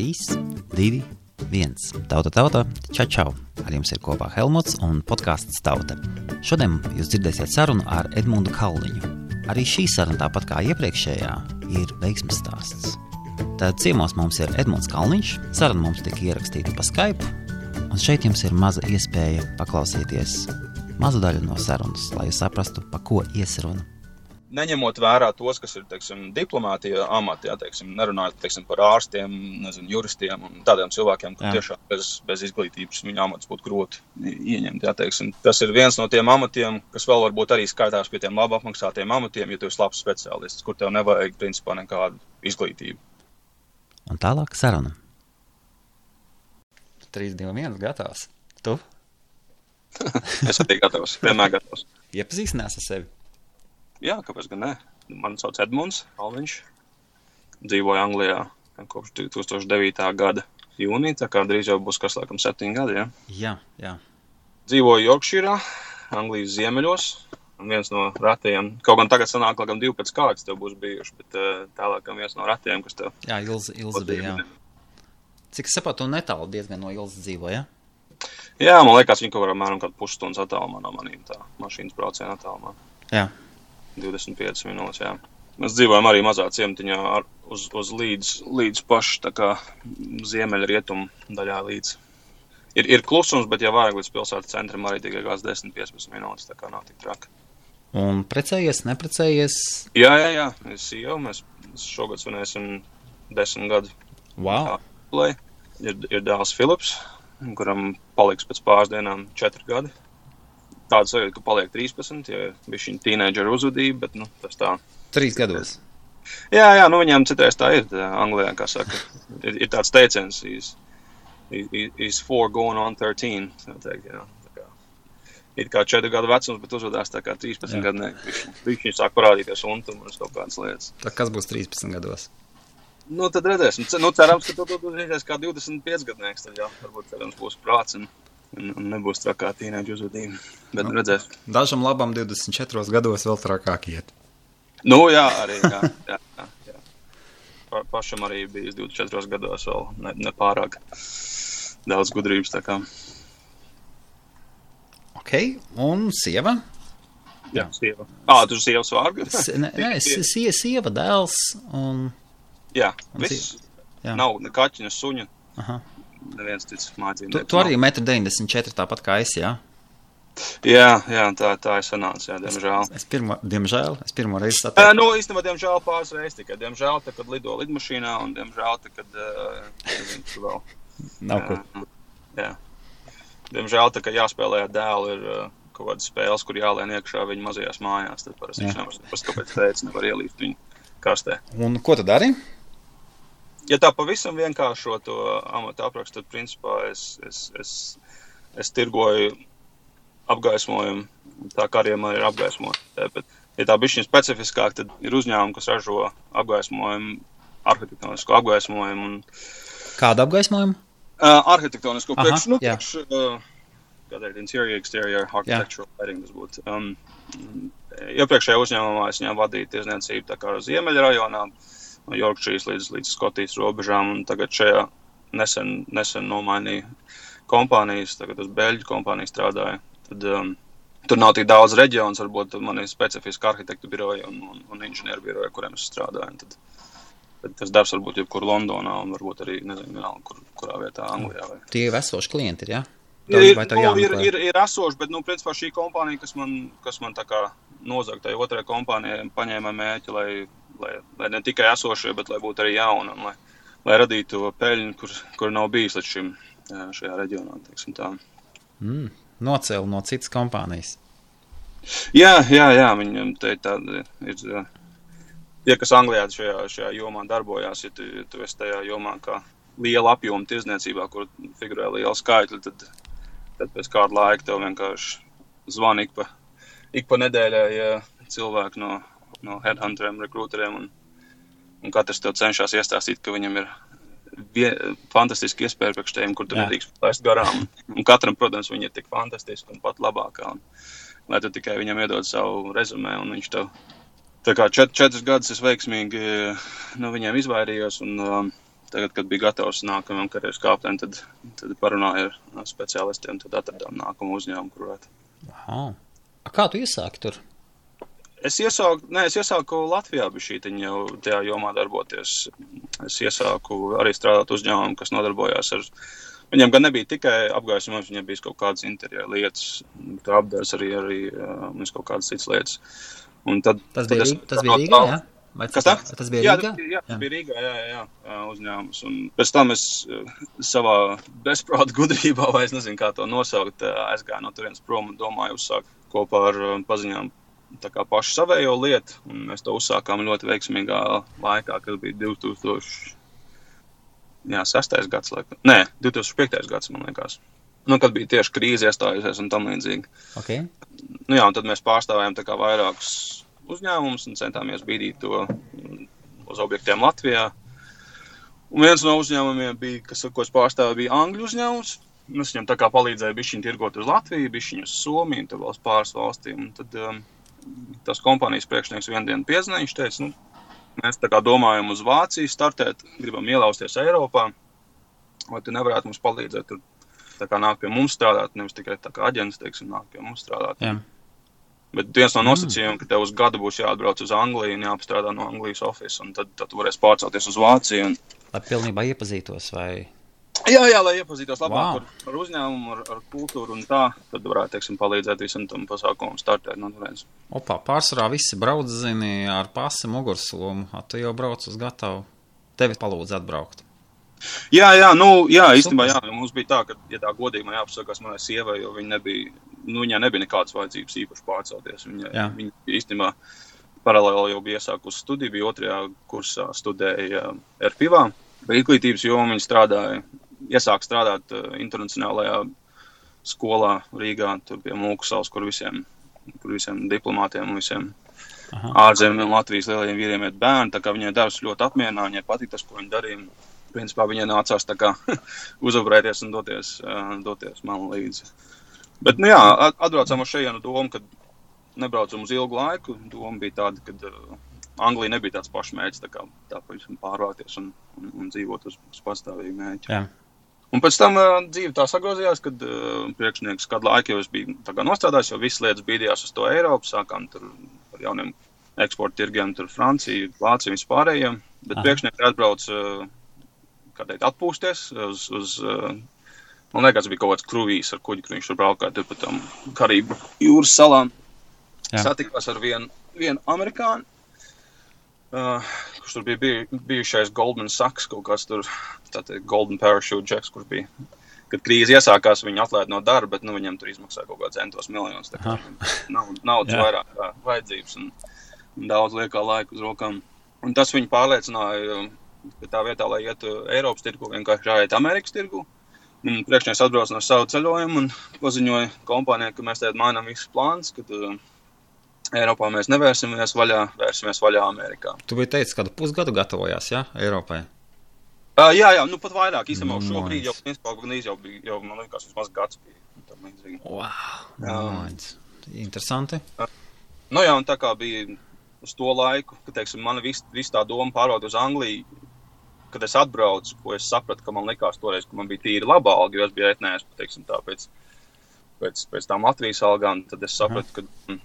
3, 2, 1. Tauta, tauta, čau, čau. Ar jums ir kopā Helmuts un podkāsts Tauta. Šodien jūs dzirdēsiet sarunu ar Edmundu Kalniņu. Arī šī saruna, tāpat kā iepriekšējā, ir veiksmes stāsts. Tad ciemos mums ir Edmunds Kalniņš. Saruna mums tika ierakstīta pa Skype, un šeit jums ir maza iespēja paklausīties mazu daļu no sarunas, lai jūs saprastu, pa ko iesruna neņemot vērā tos, kas ir teiksim, diplomātija amati, ja, teiksim, nerunājot teiksim, par ārstiem, nezinu, juristiem un tādiem cilvēkiem, kuriem tiešām bez, bez izglītības viņa amats būtu grūti ieņemt. Ja, teiksim. Tas ir viens no tiem amatiem, kas vēl varbūt arī skaitās pie tiem labi apmaksātiem amatiem, ja tu esi labs speciālists, kur tev nevajag principā nekādu izglītību. Un tālāk saruna. 3, 2, 1, gatavs. Tu? es arī gatavs, vienmēr gatavs. Iepazīstinās ar sevi. Jā, kāpēc gan ne? Mani sauc Edmunds Alviņš. Dzīvoju Anglijā kopš 2009. gada jūnija, tā kā drīz jau būs kas laikam septiņi gadi, ja? Jā, jā. Dzīvoju Yorkshīrā, Anglijas ziemeļos. Un viens no retajiem, kaut gan tagad sanāk, laikam 12 kārtas tev būs bijuši, bet eh, tālāk viens no retajiem, kas tev. Jā, Ilza, Ilza bija, jā. Cik es saprotu, netālu diezgan no Ilzas dzīvo, ja? Jā, man liekas, viņi kaut kā apmēram kādu pusstundas attālumā no manīm tā mašīnas brauciena attālumā. Jā. 25 minūtes. Jā. Mēs dzīvojam arī mazā ciematiņā ar, uz, uz līdz, līdz pašu ziemeļrietumu daļā. Līdz. Ir, ir klusums, bet, ja vajag līdz pilsētas centram, arī tikai 10-15 minūtes. Tā kā nav tik traki. Un precējies, neprecējies? Jā, jā, jā. Es jau mēs šogad svinēsim desmit gadu. Wow! Play. Ir, ir dēls Filips, kuram paliks pēc pāris dienām četri gadi tāda sajūta, ka paliek 13, ja bija šī teenageru uzvedība, bet nu, tas tā. Trīs gados. Jā, jā, nu viņām citreiz tā ir. Anglijā, kā saka, ir, ir tāds teiciens, he's, he's four going on 13. Teikt, jā. Kā, ir kā 4 gadu vecums, bet uzvedās tā kā 13 gadnieki. Viņš, viņš sāk parādīties un tur kaut kādas lietas. Tā kas būs 13 gados? Nu, tad redzēsim. Nu, cerams, ka tu, redzēsi kā 25 gadnieks, tad jā, varbūt cerams būs prāts. Un un, un nebūs trakā tīneģa uzvedība. Bet nu, redzēs. Dažam labam 24 gados vēl trakāk iet. Nu, jā, arī. Jā, jā, jā, jā. Pa, pašam arī bija 24 gados vēl ne, nepārāk daudz gudrības. Ok, un sieva? Jā, sieva. Ā, tu esi sievas vārgu? nē, nē, es sie, sieva, dēls un... Jā, un viss. Jā. Nav ne kaķiņa, suņa. Aha neviens cits mācībnieks. Tu, tu arī 1,94 m tāpat kā es, jā? Jā, jā tā, tā ir sanāca, jā, diemžēl. Es, es pirmo, diemžēl, es pirmo reizi satieku. Uh, nu, īstenībā, diemžēl pāris reizes tikai. Diemžēl, tad, kad lido lidmašīnā un diemžēl, tad, kad, uh, nezinu, vēl. Nav kur. Jā. Diemžēl, tā, ka jāspēlē ar dēlu ir uh, kaut kādas spēles, kur jālien iekšā viņa mazajās mājās, tad parasti viņš nevar saprast, kāpēc teica, nevar ielīst viņu kastē. Un ko tad dari? Ja tā pavisam vienkāršo to amatu aprakstu, tad principā es, es, es, es tirgoju apgaismojumu. Tā kā arī man ir apgaismota. Bet, ja tā bija specifiskāk, tad ir uzņēmumi, kas ražo apgaismojumu, arhitektonisko apgaismojumu. Un, Kādu apgaismojumu? Uh, arhitektonisko priekš, nu, priekš, uh, kādēļ interior, exterior, architectural jā. lighting tas būtu. Um, iepriekšējā uzņēmumā es viņam vadīju tiesniecību tā kā Ziemeļa rajonā. Uh, no Yorkšīs līdz, līdz Skotijas robežām. Tagad šajā nesen, nesen nomainīja kompānijas, tagad uz Beļģu kompāniju strādāju. Tad, um, Tur nav tik daudz reģionu, varbūt man ir specifiski arhitektu biroja un, un, un inženieru biroja, kuriem es strādāju. Tad, tad tas darbs var būt jebkur Londonā un varbūt arī, nezinu, kur, kurā vietā Anglijā. Vai. Tie ir esoši klienti, jā? Ja? Ir, nu, ir, ir, ir esoši, bet, nu, principā šī kompānija, kas man, kas man tā kā nozaga tai otrai kompānijai, paņēma mēķi, lai lai, lai ne tikai esošie, bet lai būtu arī jauni un lai, lai radītu peļņu, kur, kur nav bijis līdz šim šajā reģionā. Mm, nocēla no citas kompānijas. Jā, jā, jā viņam te tāda ir. Tie, kas Anglijā šajā, šajā jomā darbojās, ja tu, ja tu esi tajā jomā, kā liela apjoma tirdzniecībā, kur figurē liela skaitļa, tad, tad pēc kāda laika tev vienkārši zvana ik pa, ik pa nedēļai ja cilvēki no, no headhunteriem, rekrūteriem. Un, un katrs tev cenšas iestāstīt, ka viņam ir vie, fantastiski iespēja priekš tiem, kur tu nedrīkst laist garām. Un katram, protams, viņi ir tik fantastiski un pat labākā. Un, lai tu tikai viņam iedod savu rezumē, un viņš tev. Tā kā čet, četrus gadus es veiksmīgi no viņiem izvairījos, un um, tagad, kad bija gatavs nākamajam karjeras kāptēm, tad, tad parunāju ar speciālistiem, tad atradām nākamo uzņēmumu, kur varētu. Kā tu iesāki tur? Es iesāku, nē, es iesāku Latvijā, bija šī jau tajā jomā darboties. Es iesāku arī strādāt uzņēmumu, kas nodarbojās ar. Viņam gan nebija tikai apgaismojums, viņam bija kaut kādas interjera lietas, tā apdars arī, arī um, kaut kādas citas lietas. Un tad, tas bija, tad es, tas bija Rīgā, jā? Vai Kas tā? Tas bija jā, Rīgā? Tas, jā, tas bija Rīgā, jā, jā, jā, uzņēmums. Un pēc tam es savā bezprāta gudrībā, vai es nezinu, kā to nosaukt, aizgāju no turienes prom un domāju uzsākt kopā ar paziņām pašu savējo lietu, mēs to uzsākām ļoti veiksmīgā laikā, kad bija 2006. gads, laikam. Nē, 2005. gads, man liekas. Nu, kad bija tieši krīze iestājusies un tam līdzīgi. Okay. Nu, jā, un tad mēs pārstāvējām vairākus uzņēmumus un centāmies bīdīt to uz objektiem Latvijā. Un viens no uzņēmumiem, bija, kas, ko es pārstāvēju, bija Angļu uzņēmums. Es viņam tā kā palīdzēju bišķiņu tirgot uz Latviju, bišķiņu uz Somiju, tad vēl uz pāris valstīm. Un tad um, tas kompānijas priekšnieks vienu dienu piezvanīja. Viņš teica, nu, mēs tā kā domājam uz Vāciju startēt, gribam ielausties Eiropā. Vai tu nevarētu mums palīdzēt tur tā kā nāk pie mums strādāt, nevis tikai tā kā aģents, teiksim, nāk pie mums strādāt. Jā. Bet viens no nosacījumiem, ka tev uz gadu būs jāatbrauc uz Angliju un jāapstrādā no Anglijas oficiālā, un tad, tad tu varēsi pārcelties uz Vāciju. Un... Lai pilnībā iepazītos vai Jā, jā, lai iepazītos labāk wow. ar, ar uzņēmumu, ar, ar kultūru un tā, tad varētu, teiksim, palīdzēt visam tam pasākumam startēt no turienes. Opā, pārsvarā visi brauc, zini, ar pasi mugursomu, a tu jau brauc uz gatavu, tevi palūdz atbraukt. Jā, jā, nu, jā, īstenībā, jā, mums bija tā, ka, ja tā godīgi man jāpasakās manai sievai, jo viņa nebija, nu, viņai nebija nekādas vajadzības īpaši pārcelties. Viņa, jā. viņa īstenībā paralēli jau bija iesākusi studiju, bija otrajā kursā studēja RPIVā. Izglītības jomā viņa strādāja iesāku strādāt uh, internacionālajā skolā Rīgā, tur pie Mūkusals, kur visiem, kur visiem diplomātiem un visiem ārzemju un Latvijas lielajiem vīriem ir bērni. Tā kā viņai darbs ļoti apmierināja, viņai patīk tas, ko viņa darīja. Principā viņai nācās kā uzabrēties un doties, uh, doties man līdzi. Bet, nu jā, atbraucām uz šejienu domu, ka nebraucam uz ilgu laiku. Doma bija tāda, ka uh, Anglija nebija tāds pašs mērķis, tā kā tā pavisam pārvākties un, un, un dzīvot uz, uz pastāvīgu mērķi. Jā. Un pēc tam uh, dzīve tā sagrozījās, kad uh, priekšnieks kādu laiku jau bija nostrādājis, jau visas lietas bīdījās uz to Eiropu, sākām ar jauniem eksporta tirgiem, tur Franciju, Vāciju un vispārējiem. Bet Aha. priekšnieks atbrauc, uh, kā teikt, atpūsties uz, uz uh, man liekas, bija kaut kāds krūvīs ar kuģi, kur viņš tur braukāja tur pa tam Karību jūras salām. Jā. Satikās ar vienu, vienu amerikāņu Uh, kurš tur bija biju, bijušais Goldman Sachs, kaut kāds tur, Golden Parachute Jacks, kurš bija. Kad krīze iesākās, viņi atlaida no darba, bet nu, viņam tur izmaksāja kaut kāds centos miljonus. Nav naudas vairāk kā vajadzības un, un daudz liekā laika uz rokām. Un tas viņu pārliecināja, ka tā vietā, lai ietu Eiropas tirgu, vienkārši jāiet Amerikas tirgu. Priekšnieks atbrauc no savu ceļojumu un paziņoja kompānijai, ka mēs tagad mainām visus plānus, kad uh, Eiropā mēs nevērsimies vaļā, vērsimies vaļā Amerikā. Tu biji teicis, ka pusgadu gatavojās, jā, ja? Eiropai? Uh, jā, jā, nu pat vairāk īstenībā no, šobrīd jau, principā, jau bija, jau, man liekas, vismaz gads bija. Wow, nice. Interesanti. Uh, nu jā, un tā kā bija uz to laiku, kad, teiksim, man viss vis tā doma pārvākt uz Angliju, kad es atbraucu, ko es sapratu, ka man likās toreiz, ka man bija tīri laba alga, jo es biju etnējis, teiksim, tā pēc, pēc, pēc tām Latvijas algām, tad es sapratu, ka mm,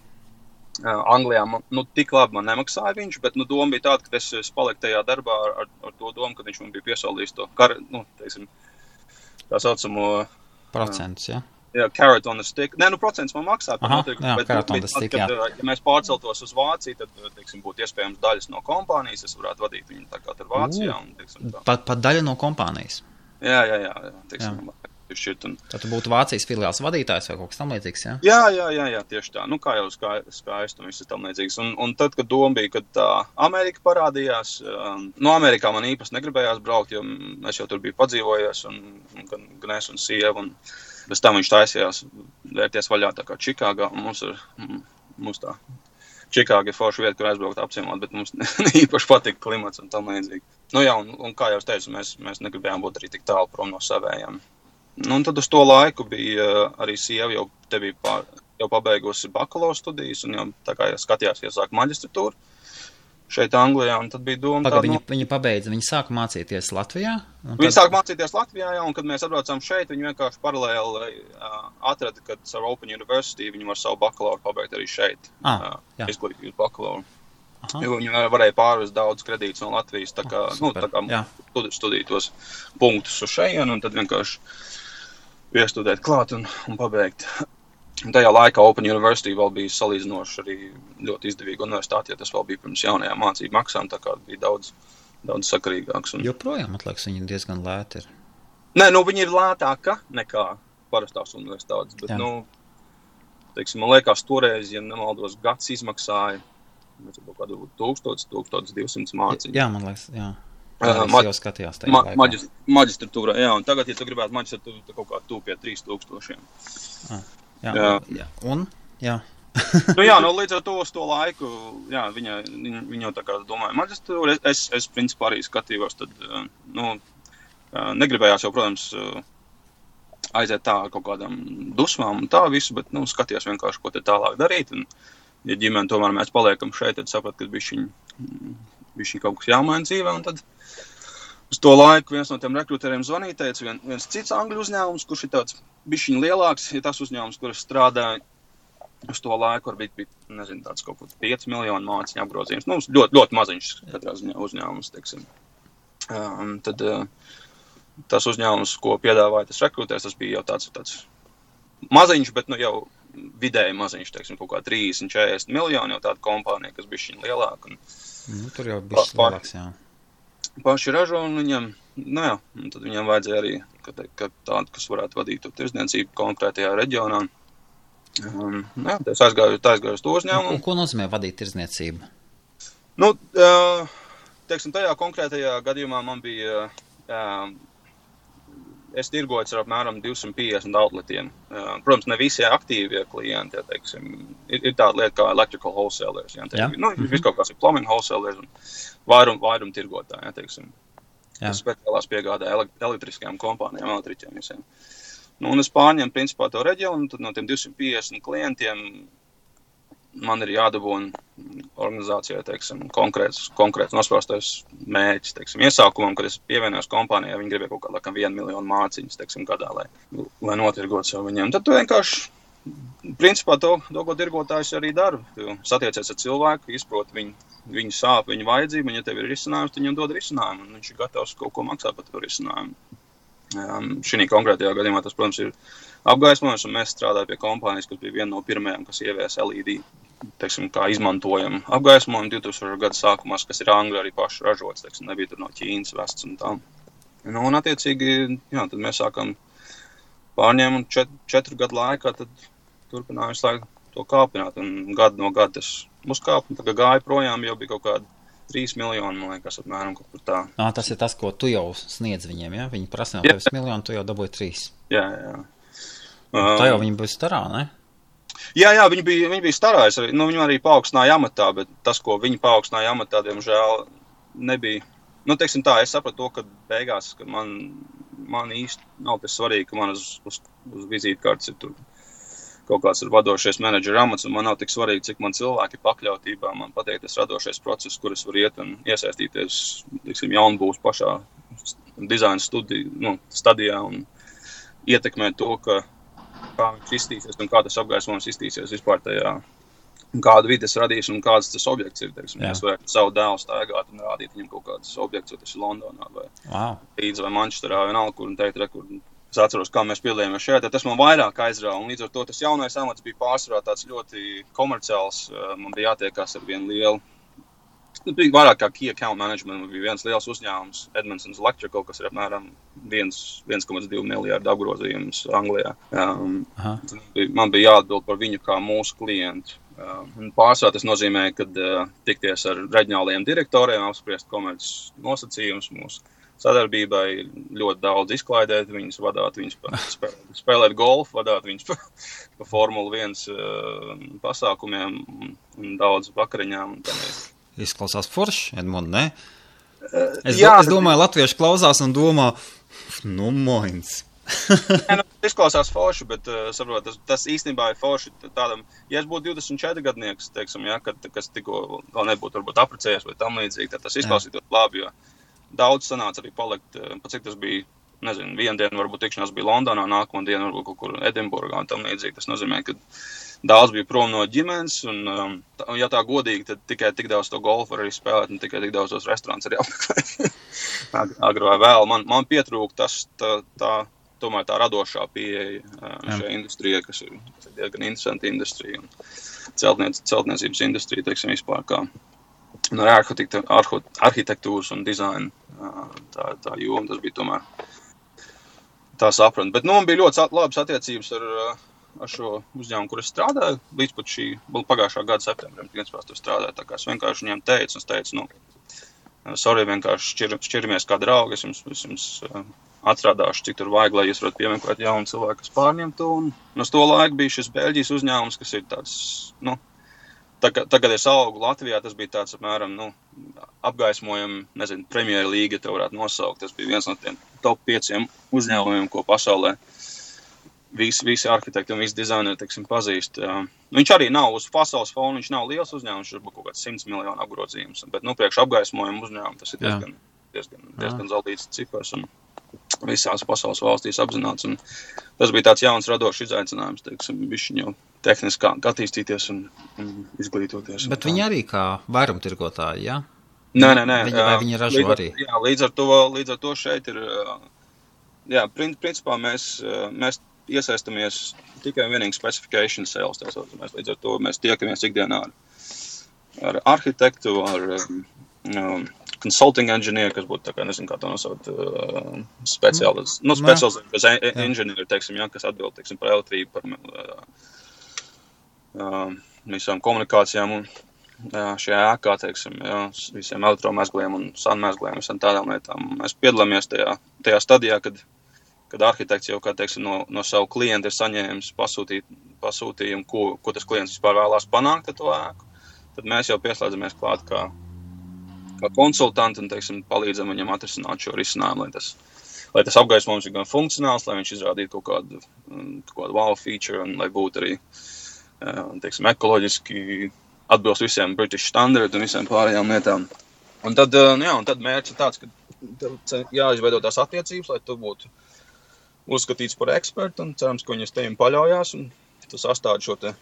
Anglijā man, nu, tik labi man nemaksāja viņš, bet nu, doma bija tāda, ka es, es paliku tajā darbā ar, ar, ar to domu, ka viņš man bija piesaistījis to kar, nu, teiksim, tā saucamo procentus. Ja? Jā, carrot on the stick. Nē, nu, procents man maksā. Aha, notiek, jā, bet, carrot on the stick, kad, jā. Ja mēs pārceltos uz Vāciju, tad, teiksim, būtu iespējams daļas no kompānijas. Es varētu vadīt viņu tā kā tur Vācijā. Un, teiksim, tā. Pat, pat daļa no kompānijas. Jā, jā, jā. jā, teiksim, jā šķiet. Un... Tad tu būtu Vācijas filiāls vadītājs vai kaut kas tamlīdzīgs. Ja? Jā, jā, jā, jā, tieši tā. Nu, kā jau skaisti un viss tam līdzīgs. Un, un tad, kad doma bija, kad tā Amerika parādījās, um, no Amerikā man īpaši negribējās braukt, jo es jau tur biju padzīvojies, un, un gan, gan es un sieva. Un bez tam viņš taisījās vērties vaļā tā kā Čikāgā. Mums ir mums tā. Čikāga ir forša vieta, kur aizbraukt apciemot, bet mums īpaši patīk klimats un tam līdzīgi. Nu jā, un, un kā jau teicu, mēs, mēs negribējām būt arī tik tālu prom no savējiem. Nu, un tad uz to laiku bija uh, arī sieva jau pār, jau pabeigusi bakalaura studijas, un jau tā kā skatījās iesākt maģistratūru. šeit Anglijā, tad bija doma. Paga, tāda, viņa, nu, viņa pabeidza, viņa sāka mācīties Latvijā. tad- sāk mācīties Latvijā, jā, un kad mēs atbraucām šeit, viņi vienkārši paralēli uh, atrada, ka ar Open University viņi var savu bakalauru pabeigt arī šeit. Ah, uh, izglītības bakalauru. Aha. Jo viņi var- varēja pārvest daudz kredītus no Latvijas, tā kā, nu, super, tā kā jā. studi- studīt tos punktus uz šejienu, un tad vienkārši iestudēt klāt un, un pabeigt. Un tajā laikā Open University vēl bija salīdzinoši arī ļoti izdevīga universitāte, ja tas vēl bija pirms jaunajām mācību maksām, tā kā bija daudz, daudz sakarīgāks. Un... Joprojām, man liekas, viņa diezgan lēta ir. Nē, nu viņi ir lētāka nekā parastās universitātes, bet, Jā. nu, teiksim, man liekas, toreiz, ja nemaldos, gads izmaksāja kaut kādu 1000, 1200 mācību. Jā, man liekas, jā. Jā, ma- skatījos tajā Ma laikā. maģis maģistratūrā, jā, un tagad, ja tu gribētu maģistratūru, tad kaut kā tu pie 3000. Jā, jā. jā. jā. Un, jā. nu, jā, nu, līdz ar to to laiku, jā, viņa, viņa, viņa jau tā kā domāja maģistratūru. Es, es, principā arī skatījos, tad, eh, nu, eh, negribējās jau, protams, eh, aiziet tā ar kaut kādām dusmām un tā visu, bet, nu, skatījos vienkārši, ko te tālāk darīt. Un, ja ģimene tomēr mēs paliekam šeit, tad sapratu, ka bišķiņ, bišķiņ kaut kas jāmaina dzīvē, tad uz to laiku viens no tiem rekrutieriem zvanīja, teica, vien, viens cits angļu uzņēmums, kurš ir tāds bišķiņ lielāks, ir tas uzņēmums, kurš strādāja uz to laiku, varbūt bija, nezinu, tāds kaut kāds 5 miljonu mācīņu apgrozījums. Nu, ļoti, ļoti maziņš katrā ziņā uzņēmums, teiksim. Um, tad uh, tas uzņēmums, ko piedāvāja tas rekrutēs, tas bija jau tāds, tāds maziņš, bet nu jau vidēji maziņš, teiksim, kaut kā 30, 40 miljoni, jau tāda kompānija, kas bija šī lielāka. Un Nu, tur jau bija lielāks, jā. paši ražo, un viņam, nu jā, un tad viņam vajadzēja arī ka, te- ka tādu, kas varētu vadīt to tirdzniecību konkrētajā reģionā. Um, nu jā, es aizgāju, aizgāju uz to Un, uzņēmumu. un, ko nozīmē vadīt tirzniecību? Nu, uh, teiksim, tajā konkrētajā gadījumā man bija. Uh, es tirgoju ar apmēram 250 outletiem. Protams, ne visi aktīvie klienti. Ja, teiksim, ir, ir tāda lieta kā electrical wholesalers. Ja, teiksim, nu, mm -hmm. Kaut kas ir plumbing wholesalers un vairum, vairum tirgotāji. Ja, teiksim, speciālās piegādā ele elektriskajām kompānijām, elektriķiem visiem. Nu, un es pārņemu principā to reģionu, un tad no tiem 250 klientiem man ir jādabūna organizācijai teiksim, konkrēts, konkrēts nosprostais mērķis. Teiksim, iesākumam, kad es pievienojos kompānijai, viņi gribēja kaut kādā laikam vienu miljonu mācīņas teiksim, gadā, lai, lai notirgotu sev viņiem. Tad tu vienkārši, principā, to, ko tirgotājs arī dara. Tu satiecies ar cilvēku, izproti viņu, viņu sāp, viņu vajadzību, un ja tev ir risinājums, tad viņam dod risinājumu, un viņš ir gatavs kaut ko maksāt par to risinājumu. Um, Šī konkrētajā gadījumā tas, protams, ir apgaismojums, un mēs strādājam pie kompānijas, kas bija viena no pirmajām, kas ieviesa LED teiksim, kā izmantojam apgaismojumu 2000. gada sākumā, kas ir Anglijā arī paši ražots, teiksim, nebija no Ķīnas vests un tā. Nu, un attiecīgi, jā, tad mēs sākam pārņēmu un čet, četru gadu laikā tad turpināju laiku to kāpināt, un gadu no gada tas uzkāpa, un tagad gāja projām, jau bija kaut kādi 3 miljoni, man liekas, apmēram kaut kur tā. Nā, tas ir tas, ko tu jau sniedz viņiem, ja? Viņi prasa no tevis miljonu, tu jau dabūji trīs. Jā, jā. Tā jau Um, viņi būs starā, ne? Jā, jā, viņi bija, viņi bija starājas. Arī, nu, viņi arī paaugstināja amatā, bet tas, ko viņi paaugstināja amatā, diemžēl nebija. Nu, teiksim tā, es sapratu to, ka beigās, ka man, man īsti nav tas svarīgi, ka man uz, uz, uz vizītkartes ir tur kaut kāds ir vadošais menedžera amats, un man nav tik svarīgi, cik man cilvēki pakļautībā. Man patīk tas radošais process, kur es varu iet un iesaistīties, teiksim, jaunbūs pašā dizaina studiju, nu, stadijā un ietekmēt to, ka kā viņš izskatīsies un kā tas apgaismojums izskatīsies vispār tajā. Kādu vidi tas radīs un kāds tas objekts ir. Teiksim, es varētu savu dēlu staigāt un rādīt viņam kaut kādus objektus, vai tas ir Londonā vai Wow. Rīgas vai Manchesterā, vienalga, kur un teikt, re, kur es atceros, kā mēs piedalījāmies tad tas man vairāk aizrāva. Līdz ar to tas jaunais amats bija pārsvarā tāds ļoti komerciāls. Eh, Man bija jātiekās ar vienu lielu. Nu, bija vairāk kā key account management. Man bija viens liels uzņēmums, Edmundsons Electrical, kas ir apmēram viens- 1,2 miljardu apgrozījums Anglijā. Um, bija- Man bija jāatbild par viņu kā mūsu klientu. Un Pārsvarā tas nozīmē, ka uh, tikties ar reģionālajiem direktoriem, apspriest komerces nosacījumus mūsu sadarbībai, ļoti daudz izklaidēt viņus, vadīt viņus, pa, spēlēt, spēlēt golfu, vadīt viņus pa, pa Formule 1 uh, pasākumiem un, daudz vakariņām. un. Izklausās forši, Edmund, ne? Es, jā, do, es domāju, latvieši klausās un domā, nu, moins. Nē, nu, izklausās forši, bet uh, saprot, tas, tas īstenībā ir forši tādam, ja es būtu 24 gadnieks, teiksim, ja, kad, kas tikko vēl nebūtu varbūt apprecējies vai tam līdzīgi, tad tas izklausītos labi, daudz sanāca arī palikt, uh, pat cik tas bija, nezinu, vienu dienu varbūt tikšanās bija Londonā, nākamā diena varbūt kaut kur Edinburgā un tam līdzīgi. Tas nozīmē, ka daudz bija prom no ģimenes, un, um, tā, ja tā godīgi, tad tikai tik daudz to golfu arī spēlēt, un tikai tik daudz tos restorāns arī apmeklēt. Agri vai vēl, man, man pietrūka tas, tā, tā tomēr tā radošā pieeja šai industrijai, kas ir, diezgan interesanta industrija. Celtniec, celtniecības industrija, teiksim, vispār kā no arhitektūras un dizaina tā, tā joma, tas bija tomēr tā sapratne. Bet nu, man bija ļoti labas attiecības ar, ar šo uzņēmumu, kur es strādāju, līdz pat šī pagājušā gada septembrim, es tur strādāju. Tā kā es vienkārši viņiem teicu, es teicu, nu, sorry, vienkārši šķir, šķiramies kā draugi, es jums, es jums atstrādāšu, cik tur vajag, lai jūs varat piemeklēt jaunu cilvēku, kas pārņem to. Un, uz to laiku bija šis Beļģijas uzņēmums, kas ir tāds, nu, tagad, tagad es augu Latvijā, tas bija tāds, apmēram, nu, apgaismojami, nezinu, Premjerlīga te varētu nosaukt. Tas bija viens no tiem top pieciem uzņēmumiem, ko pasaulē visi, visi arhitekti un visi dizaineri, teiksim, pazīst. Nu, viņš arī nav uz pasaules fona, viņš nav liels uzņēmums, viņš ir kaut kāds 100 miljonu apgrozījums, bet, nu, priekš apgaismojumu uzņēmumu tas ir diezgan, diezgan, diezgan zaldīts cipars. Un, visās pasaules valstīs apzināts. Un tas bija tāds jauns, radošs izaicinājums, teiksim, jau tehniski attīstīties un, un izglītoties. Bet viņi arī kā vairumtirgotāji, jā? Nē, nē, nē. Viņi, vai viņi ražo līdz ar, arī? Jā, līdz ar, to, līdz ar to šeit ir, jā, principā mēs, mēs iesaistamies tikai un vienīgi specification sales, tā saucamais. Līdz ar to mēs tiekamies ikdienā ar, ar arhitektu, ar um, consulting engineer, kas būtu, kā, nezinu, kā nosaukt, uh, speciālis, nu, speciālis, bez inženieri, teiksim, jā, kas atbild, teiksim, par elektrību, par uh, uh, visām komunikācijām un jā, šajā ēkā, teiksim, jā, visiem elektromezgliem un sanmezgliem, visam tādām lietām. Mēs piedalāmies tajā, tajā stadijā, kad, kad arhitekts jau, teiksim, no, no savu klientu ir saņēmis pasūtīt, pasūtījumu, ko, ko tas klients vispār vēlās panākt ar to ēku. Tad mēs jau pieslēdzamies klāt kā kā konsultanti un teiksim, palīdzam viņam atrisināt šo risinājumu, lai tas, lai tas apgaismojums ir gan funkcionāls, lai viņš izrādītu kaut kādu, mm, kaut kādu wow feature un lai būtu arī teiksim, ekoloģiski atbilst visiem British standardiem un visiem pārējām lietām. Un tad, nu jā, un tad mērķis ir tāds, ka jāizveido tās attiecības, lai tu būtu uzskatīts par ekspertu un cerams, ka viņi uz tevi paļaujās un tu sastādi šo te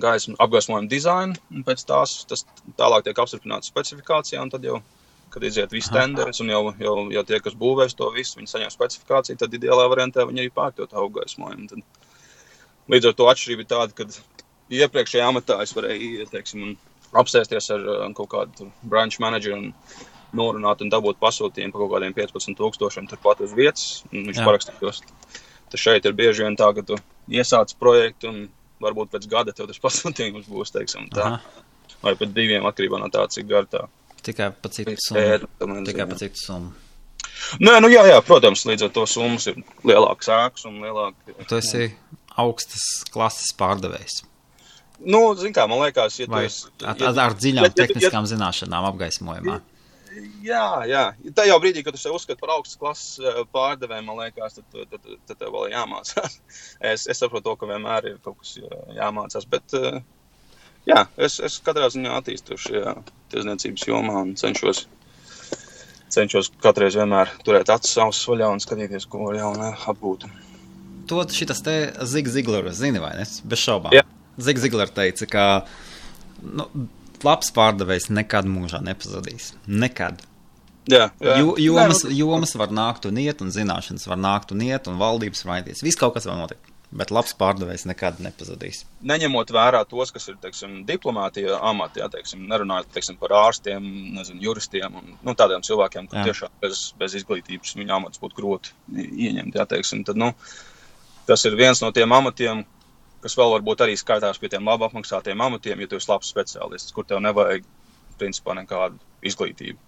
gaismu apgaismojumu dizainu, un pēc tās tas tālāk tiek apstiprināts specifikācijā, un tad jau, kad iziet viss tenders, un jau, jau, jau tie, kas būvēs to visu, viņi saņem specifikāciju, tad ideālā variantā viņi arī pērk to apgaismojumu. Tad, līdz ar to atšķirība ir tāda, ka iepriekšējā amatā es varēju, teiksim, apsēsties ar kaut kādu branch manageru un norunāt un dabūt pasūtījumu par kaut kādiem 15 tūkstošiem turpat uz vietas, un viņš parakstījos. Tas šeit ir bieži vien tā, ka tu iesāc projektu un varbūt pēc gada tev tas pasūtījums būs, teiksim, tā. Aha. Vai pēc diviem, atkarībā no tā, cik gar tā. Tikai pa cik summu. Tikai pa cik summu. Nē, nu jā, jā, protams, līdz ar to summas ir lielāks ēkas un lielāk. Tu esi augstas klases pārdevējs. Nu, zin kā, man liekas, ja Vai tu esi... ar, ar, ar dziļām ja, tehniskām ja, zināšanām apgaismojumā. Jā, jā. Tā jau brīdī, kad tu sev uzskati par augstas klases pārdevēju, man liekas, tad, tad, tad, tad tev vēl jāmācās. es, es saprotu, to, ka vienmēr ir kaut kas jāmācās, bet jā, es, es katrā ziņā attīstu šajā tiesniecības jomā un cenšos, cenšos katreiz vienmēr turēt acis savus vaļā un skatīties, ko jaunu apgūt. To šitas te Zig Ziglera zini, vai ne? Bez šaubām. Jā. Zig Ziglera teica, ka nu, labs pārdevējs nekad mūžā nepazudīs. Nekad. Jā, jā. Jo, jomas, jomas var nākt un iet, un zināšanas var nākt un iet, un valdības mainīties. Viss kaut kas var notikt. Bet labs pārdevējs nekad nepazudīs. Neņemot vērā tos, kas ir teiksim, diplomātija teiksim, nerunājot teiksim, par ārstiem, nezinu, juristiem un nu, tādiem cilvēkiem, kuriem tiešām bez, bez izglītības viņa amats būtu grūti ieņemt. Jā, teiksim, tad, nu, tas ir viens no tiem amatiem, kas vēl varbūt arī skaitās pie tiem labi apmaksātiem amatiem, ja tu esi labs speciālists, kur tev nevajag principā nekādu izglītību.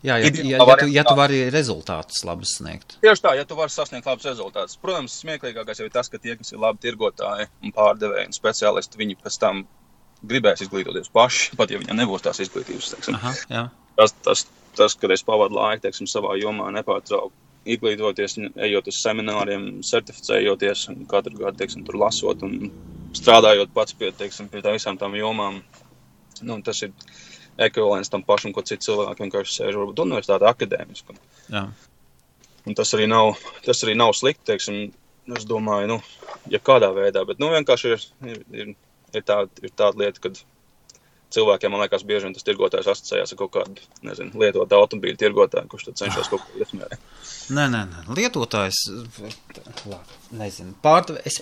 Jā, ja, ja, ja, tu, ja tu vari rezultātus labi sniegt. Tieši tā, ja tu vari sasniegt labus rezultātus. Protams, smieklīgākais jau ir tas, ka tie, kas ir labi tirgotāji un pārdevēji un speciālisti, viņi pēc tam gribēs izglītoties paši, pat ja viņiem nebūs tās izglītības. Aha, jā. tas, tas, tas, kad es pavadu laiku teiksim, savā jomā, nepārtraukti izglītoties, ejot uz semināriem, certificējoties, un katru gadu, teiksim, tur lasot un strādājot pats pie, teiksim, pie tā visām tām jomām. Nu, tas ir ekvivalents tam pašam, ko citi cilvēki vienkārši sēž varbūt universitāte akadēmiski. Tas arī nav, tas arī nav slikti, teiksim, es domāju, nu, ja kādā veidā, bet, nu, vienkārši ir, ir, ir, tā, ir tāda lieta, kad cilvēkiem, man liekas, bieži vien tas tirgotājs asociējās ar kaut kādu, nezinu, lietotu automobīļu tirgotāju, kurš tad cenšas kaut ko iesmērēt. Nē, nē, nē, lietotājs, labi, nezinu, pārdev, es,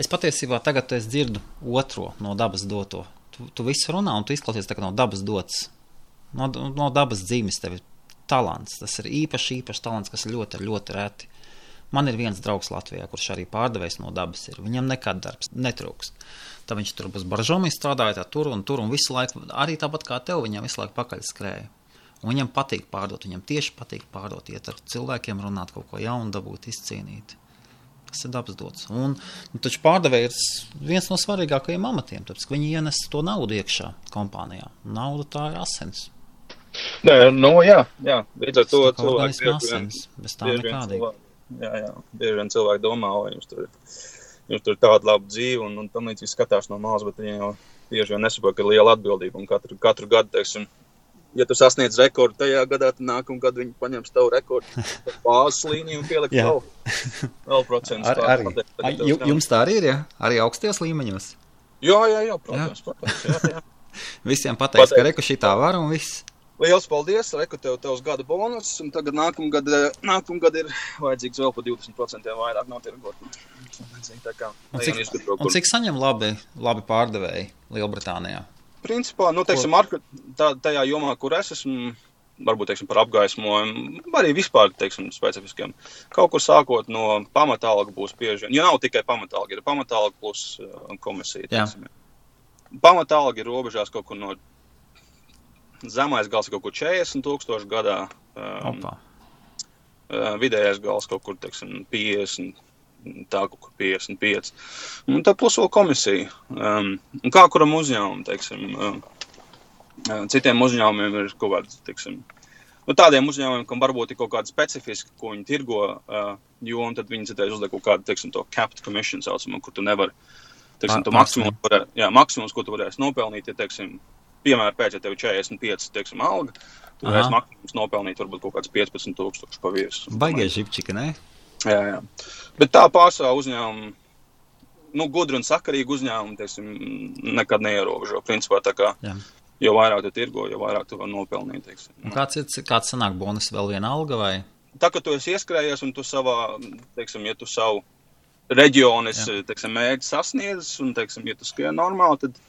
es patiesībā tagad es dzirdu otro no dabas doto. Tu, tu visu runā un tu izklausies tā kā no dabas dots. No, no dabas dzīves tev ir talants. Tas ir īpaši, īpaši talants, kas ļoti, ļoti reti. Man ir viens draugs Latvijā, kurš arī pārdevējs no dabas ir. Viņam nekad darbs netrūks. Tad viņš tur uz baržomi strādāja, tur un tur un visu laiku, arī tāpat kā tev, viņam visu laiku pakaļ skrēja. Un viņam patīk pārdot, viņam tieši patīk pārdot, iet ar cilvēkiem, runāt kaut ko jaunu, dabūt, izcīnīt. Tas ir dabas dots. Un, nu, taču pārdevēji ir viens no svarīgākajiem amatiem, tāpēc, ka viņi ienes to naudu iekšā kompānijā. Nauda tā ir asins. Nē, nu jā, jā. līdz ar to bieži vien- asins, bez tā nekādīgi. Jā, jā. Bieži vien cilvēki domā, o, jums tur, jums tur ir tāda laba dzīve, un, un tam līdzīgi skatās no malas, bet viņi jau bieži vien nesaprot, ka ir liela atbildība. Un katru, katru gadu, teiksim, ja tu sasniedz rekordu tajā gadā, tad nākamā gada viņi paņems tavu rekordu, bāzes līniju un pieliks Jā. vēl, vēl procentus. Ar, ju- skan- Jums tā arī ir, ja? Arī augstajos līmeņos. Jā, jā, jā, protams, protams. Jā, jā. Visiem pateiks, ka Pateikt. reku šī tā var un viss. Liels paldies, Reku, tev tevs gada bonus, un tagad nākamgad, eh, nākamgad ir vajadzīgs vēl par 20% vairāk Un ejam cik, un kur- cik saņem labi, labi pārdevēji Lielbritānijā? Principā, nu, teiksim, marka, tā, tajā jomā, kur es esmu, varbūt, teiksim, par apgaismojumu, arī vispār, teiksim, specifiskiem. Kaut kur sākot no pamatālga būs bieži. Jo nav tikai pamatālga, ir pamatālga plus uh, komisija. Pamatālga ir robežās kaut kur no zemais gals kaut kur 40 tūkstoši gadā. Um, uh, vidējais gals kaut kur, teiksim, 50. Tā kaut kur 55. Un tā plus vēl komisija. Um, kā kuram uzņēmumam, teiksim, um, uh, citiem uzņēmumiem ir kaut kāds, teiksim, nu, tādiem uzņēmumiem, kam varbūt ir kaut kāda specifiska, ko viņi tirgo, uh, jo tad viņi citreiz uzliek kaut kādu, teiksim, to capped commission saucamo, kur tu nevari, teiksim, to maksimums, ko tu varēsi nopelnīt, ja, teiksim, piemēram, pēc, ja tev ir 45, teiksim, alga, tu Aha. varēsi maksimums nopelnīt varbūt kaut kāds 15 tūkstoši pa viesu. Baigie žipčiki, ne? Jā, jā. Bet tā pārsvarā uzņēmuma, nu, gudri un sakarīgi uzņēmumi, teiksim, nekad neierobežo. Principā tā kā, Jā. jo vairāk tu tirgo, jo vairāk tu vari nopelnīt, teiksim. Un kāds ir, kāds sanāk bonus vēl viena alga vai? Tā, ka tu esi ieskrējies un tu savā, teiksim, ja tu savu reģionu mērķi sasniedzis un, teiksim, ja tu skrien normāli, tad,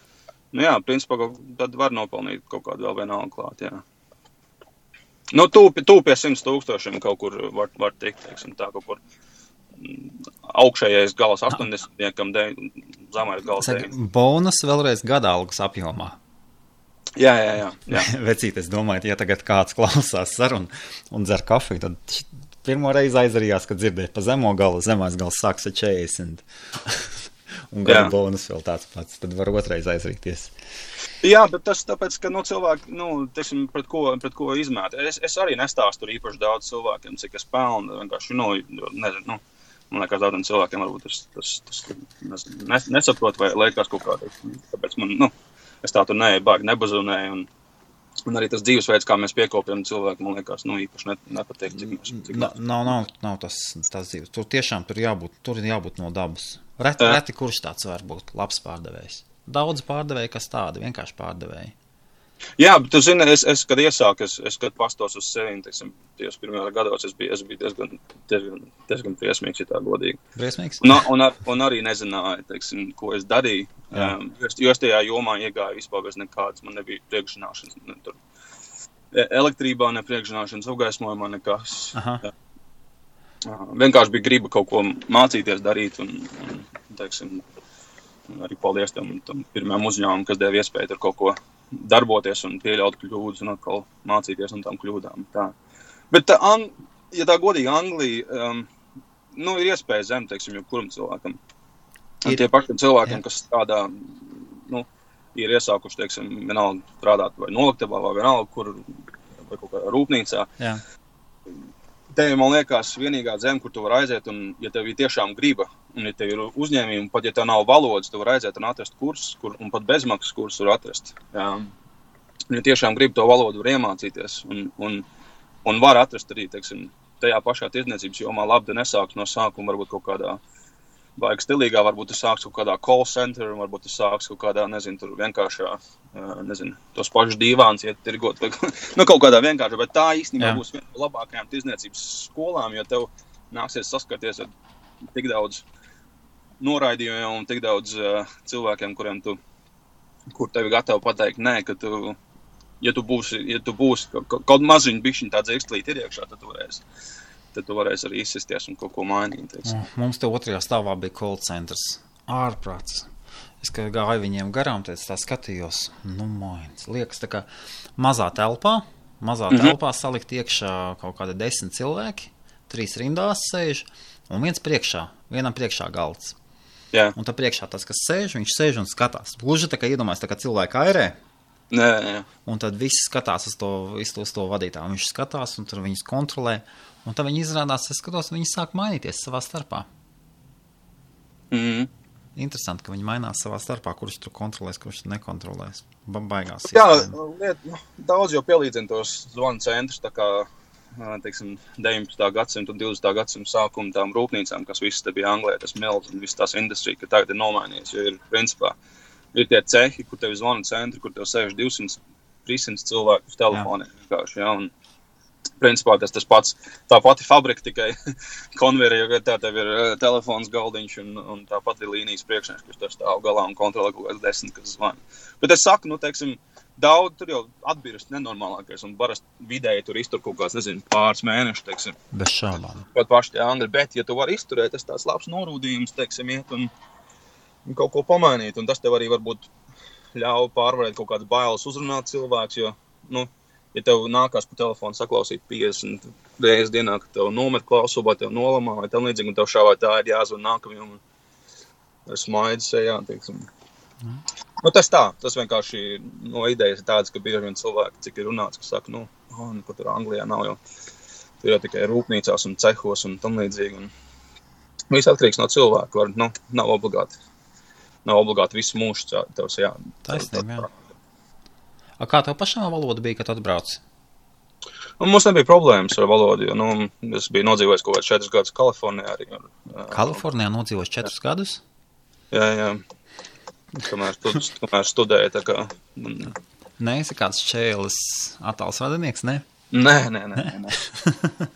nu jā, principā, tad var nopelnīt kaut kādu vēl vienu algu klāt, jā. Nu, tu, tu pie 100 tūkstošiem kaut kur var, var tikt, teiksim, tā kaut kur mm, augšējais galas 80, niekam zemais galas Saka, 9. bonus vēlreiz gada algas apjomā. Jā, jā, jā. jā. Vecīt, es domāju, ja tagad kāds klausās sarunu un dzer kafiju, tad pirmo reizi aizarījās, kad dzirdēja pa zemo galu, zemais gals sāks ar 40. un gada bonus vēl tāds pats, tad var otrais aizrīties. Jā, bet tas tāpēc, ka nu, cilvēki, nu, teiksim, pret ko, pret ko izmēt. Es, es arī nestāstu īpaši daudz cilvēkiem, cik es pelnu. Vienkārši, nu, nezinu, nu, man liekas, daudziem cilvēkiem varbūt tas, tas, tas nes, nesaprot vai liekas kaut kādā. Tāpēc man, nu, es tā tur neeju, baigi nebazonēju. Un, un arī tas dzīvesveids, kā mēs piekopjam cilvēku, man liekas, nu, īpaši ne, nepatīk, Nav, nav, nav tas, tas dzīves. Tur tiešām tur jābūt, tur jābūt no dabas. Reti, reti kurš tāds var būt labs pārdevējs. Daudz pārdevēju, kas tādi vienkārši pārdevēji. Jā, bet, tu zini, es, es kad iesāku, es, es kad pastos uz sevi, teiksim, tajos pirmajos gados, es biju, es biju diezgan, diezgan, diezgan briesmīgs, ja tā godīgi. Briesmīgs? Un, un, ar, un arī nezināju, teiksim, ko es darīju. Jā. Um, jo es- jo es tajā jomā iegāju vispār bez nekādas, man nebija priekšzināšanas. Ne, tur, e- elektrībā, ne priekšzināšanas, apgaismojumā, nekas. Aha. Vienkārši bija griba kaut ko mācīties darīt. Un, un, teiksim, arī paldies tam, tam pirmajam uzņēmumam, kas deva iespēju tur kaut ko darboties un pieļaut kļūdas un atkal mācīties no tām kļūdām. Tā. Bet, tā, Ang ja tā godīgi, Anglija um, nu, ir iespēja zem, teiksim, jebkuram cilvēkam. Ir. tie pašiem cilvēkiem, Jā. kas strādā, nu, ir iesākuši, teiksim, vienalga strādāt vai noliktavā vai vienalga, kur vai kaut kādā rūpnīcā. Jā. Tev, man liekas, vienīgā zeme, kur tu vari aiziet, un, ja tev ir tiešām griba, un ja tev ir uzņēmumi, pat ja tev nav valodas, tu vari aiziet un atrast kursus, kur, un pat bezmaksas kursus var atrast. Jā. Ja tiešām grib to valodu, var iemācīties, un, un, un var atrast arī, teiksim, tajā pašā tirdzniecības jomā labi nesākt no sākuma, varbūt kaut kādā baigā stilīgā, varbūt tas sāks kaut kādā call center, varbūt tas sāks kaut kādā, nezinu, tur vienkāršā, nezinu, tos pašus divāns iet tirgot, vai nu, kaut kādā vienkāršā, bet tā īstenībā Jā. būs viena no labākajām tirdzniecības skolām, jo tev nāksies saskarties ar tik daudz noraidījumu un tik daudz uh, cilvēkiem, kuriem tu, kur tevi gatavi pateikt nē, ka tu, ja tu būsi, ja tu būsi kaut maziņu bišķiņu tāds eksplīt ir iekšā, tad tu varēsi tad tu varēsi arī izsisties un kaut ko mainīt. Teiksim. Mums te otrajā stāvā bija call centers. Ārprāts. Es gāju viņiem garām, tad tā skatījos, nu, mains. Liekas, tā kā mazā telpā, mazā mm -hmm. telpā salikt iekšā kaut kādi desmit cilvēki, trīs rindās sēž, un viens priekšā, vienam priekšā galds. Jā. Un tā priekšā tas, kas sēž, viņš sēž un skatās. Gluži tā kā iedomājas, tā kā cilvēka airē. Nē, jā. Un tad viss skatās uz to, uz to vadītāju. Viņš skatās un tur viņus kontrolē. Un tad viņi izrādās, es skatos, viņi sāk mainīties savā starpā. Mm. Interesanti, ka viņi mainās savā starpā, kurš tur kontrolēs, kurš nekontrolēs. Baigās. Jā, liet, nu, daudz jau pielīdzina tos zvanu centrus, tā kā teiksim, 19. gadsimta un 20. gadsimta sākuma tām rūpnīcām, kas visas bija Anglijā, tas milz un viss tās industrija, ka tagad ir nomainījies, jo ir principā ir tie cehi, kur tev ir zvanu centri, kur tev sēž 200, 300 cilvēku uz telefoniem vienkārši, ja, un principā tas tas pats, tā pati fabrika, tikai konveri, jo tā tev ir uh, telefons galdiņš un, un tāpat ir līnijas priekšnieks, kurš tur stāv galā un kontrolē kaut kāds desmit, kas zvana. Bet es saku, nu, teiksim, daudz tur jau atbirst nenormālākais, un parasti vidēji tur iztur kaut kāds, nezinu, pāris mēnešus, teiksim. Bez šaubām. Pat paši tie angļi, bet, ja tu vari izturēt, tas tāds labs norūdījums, teiksim, iet un kaut ko pamainīt, un tas tev arī varbūt ļauj pārvarēt kaut kādas bailes uzrunāt cilvēks, jo, nu, ja tev nākās pa telefonu saklausīt 50 reizes dienā, ka tev nomet klausu vai tev nolamā vai tam līdzīgi, un tev šā vai tā ir jāzvan nākamajam ar smaidu sejā, teiksim. Mm. Nu, tas tā, tas vienkārši no idejas ir tāds, ka bieži vien cilvēki, cik ir runāts, ka saka, nu, oh, nu pat tur Anglijā nav jau, tur jau tikai rūpnīcās un cehos un tam līdzīgi, un viss atkarīgs no cilvēka, var, nu, nav obligāti, nav obligāti visu mūžu. Taisnība, jā. A kā tev pašam valoda bija, kad atbrauc? Nu, mums nebija problēmas ar valodu, jo nu, es biju nodzīvojis kaut kādus četrus gadus Kalifornijā. Arī, ar, Kalifornijā nodzīvojis četrus gadus? Jā, jā. Kamēr, stud, kamēr studēju. Kā, un... Nē, esi kāds čēlis, attāls radinieks, ne? Nē, nē, nē. nē.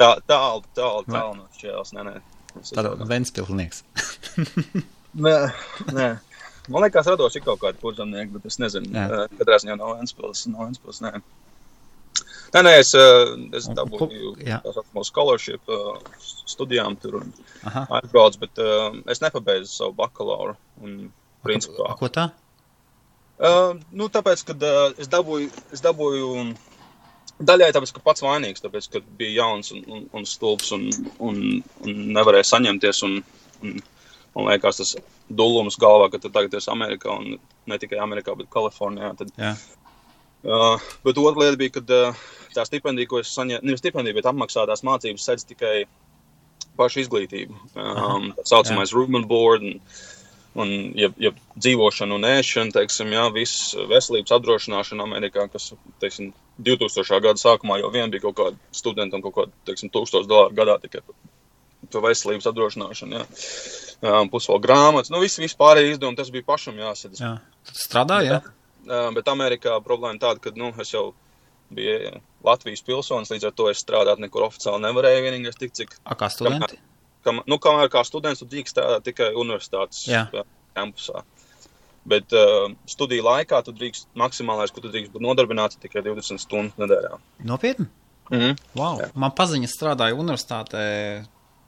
tā, tālu, tālu, tālu no čēlis, nē, nē. Tāda Ventspilsnieks. nē, nē. Man liekas, radoši kaut kādi kurzemnieki, bet es nezinu, Jā. katrā ziņā no Ventspils, no Ventspils, nē. Nē, nē, es, es dabūju tā saucamo scholarship studijām tur un aizbraucu, bet uh, es nepabeidzu savu bakalauru un principā. A, ko tā? Uh, nu, tāpēc, kad uh, es dabūju, es dabūju daļai tāpēc, ka pats vainīgs, tāpēc, ka bija jauns un, un, un stulbs un, un, un nevarēja saņemties un, un man liekas, tas dūlums galvā, ka tu tagad esi Amerikā un ne tikai Amerikā, bet Kalifornijā. Tad, Jā. uh, bet otra lieta bija, ka uh, tā stipendija, ko es saņēmu, nevis stipendija, bet apmaksātās mācības sedz tikai pašu izglītību. Um, tā saucamais jā. room and board. Un, Un, ja, ja dzīvošana un ēšana, teiksim, jā, viss veselības apdrošināšana Amerikā, kas, teiksim, 2000. gada sākumā jau vien bija kaut kāda studentam kaut kāda, teiksim, 1000 dolāru gadā tikai par veselības apdrošināšanu. Jā um, plus vēl grāmatas. Nu, viss, pārējie izdevumi tas bija pašam jāsadz. Jā, strādāja. Bet, uh, bet Amerikā problēma tāda, ka nu, es jau biju Latvijas pilsonis, līdz ar to es strādāt nekur oficiāli nevarēju. Vienīgais tik, cik. A, kā studenti? Kam, nu, kamēr kā students tu drīkst strādāt tikai universitātes Jā. kampusā. Bet uh, studiju laikā tu drīkst, maksimālais, ko tu drīkst būt nodarbināts, tikai 20 stundas nedēļā. Nopietni? Mm -hmm. wow. Jā. Man paziņas strādāja universitātē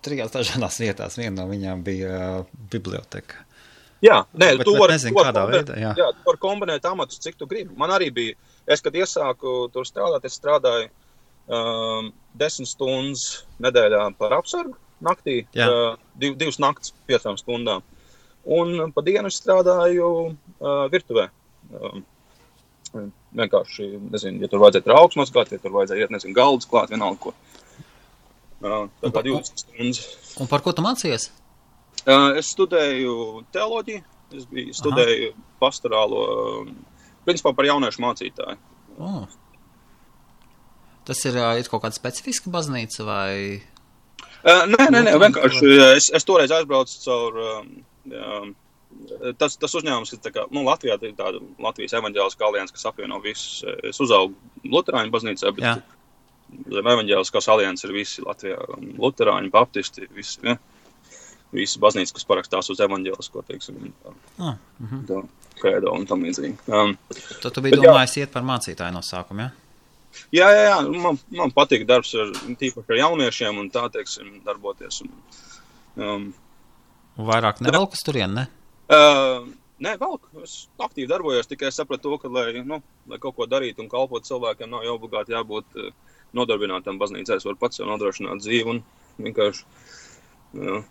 trijās dažādās vietās. Viena no viņām bija uh, biblioteka. Jā, nē, bet, tu vari, nezinu, kādā kombinēt, veidā. Jā. jā, tu vari kombinēt amatus, cik tu gribi. Man arī bija, es, kad iesāku tur strādāt, es strādāju um, desmit stundas nedēļā par apsargu naktī, uh, div, divas naktas piecām stundām. Un pa dienu es strādāju uh, virtuvē. Um, vienkārši, nezinu, ja tur vajadzēja trauks mazgāt, ja tur vajadzēja iet, nezinu, galdas klāt, vienalga ko. Uh, tā kā 20 stundas. Un par ko tu mācījies? Es studēju teoloģiju, es biju studēju Aha. pastorālo, principā par jauniešu mācītāju. Oh. Tas ir, ir kaut kāda specifiska baznīca vai? Nē, nē, nē, vienkārši es, es toreiz aizbraucu caur. Um, tas, tas uzņēmums, ka kā, nu, Latvijā ir tāda Latvijas evanģēliskā alianse, kas apvieno visus. Es uzaugu Lutāņu baznīcā, bet Jā. Zem evanģēliskās alianses ir visi Latvijā - Lutāņu, Baptisti, visi. Ja? Visi baznīcas, kas parakstās uz evanģēlisko, teiksim, ah, uh -huh. tā, kredo un tam līdzīgi. Um, Tad tu biji domājis iet par mācītāju no sākuma, ja? Jā, jā, jā. Man, man patīk darbs ar, tīpaši ar jauniešiem un tā, teiksim, darboties. Un, um, Vairāk nevelk uz turieni, ne? Uh, nē, velk. Es aktīvi darbojos, tikai sapratu to, ka, lai, nu, lai kaut ko darītu un kalpot cilvēkiem, nav obligāti jābūt uh, nodarbinātam baznīcā. Es varu pats sev nodrošināt dzīvi un vienkārši uh,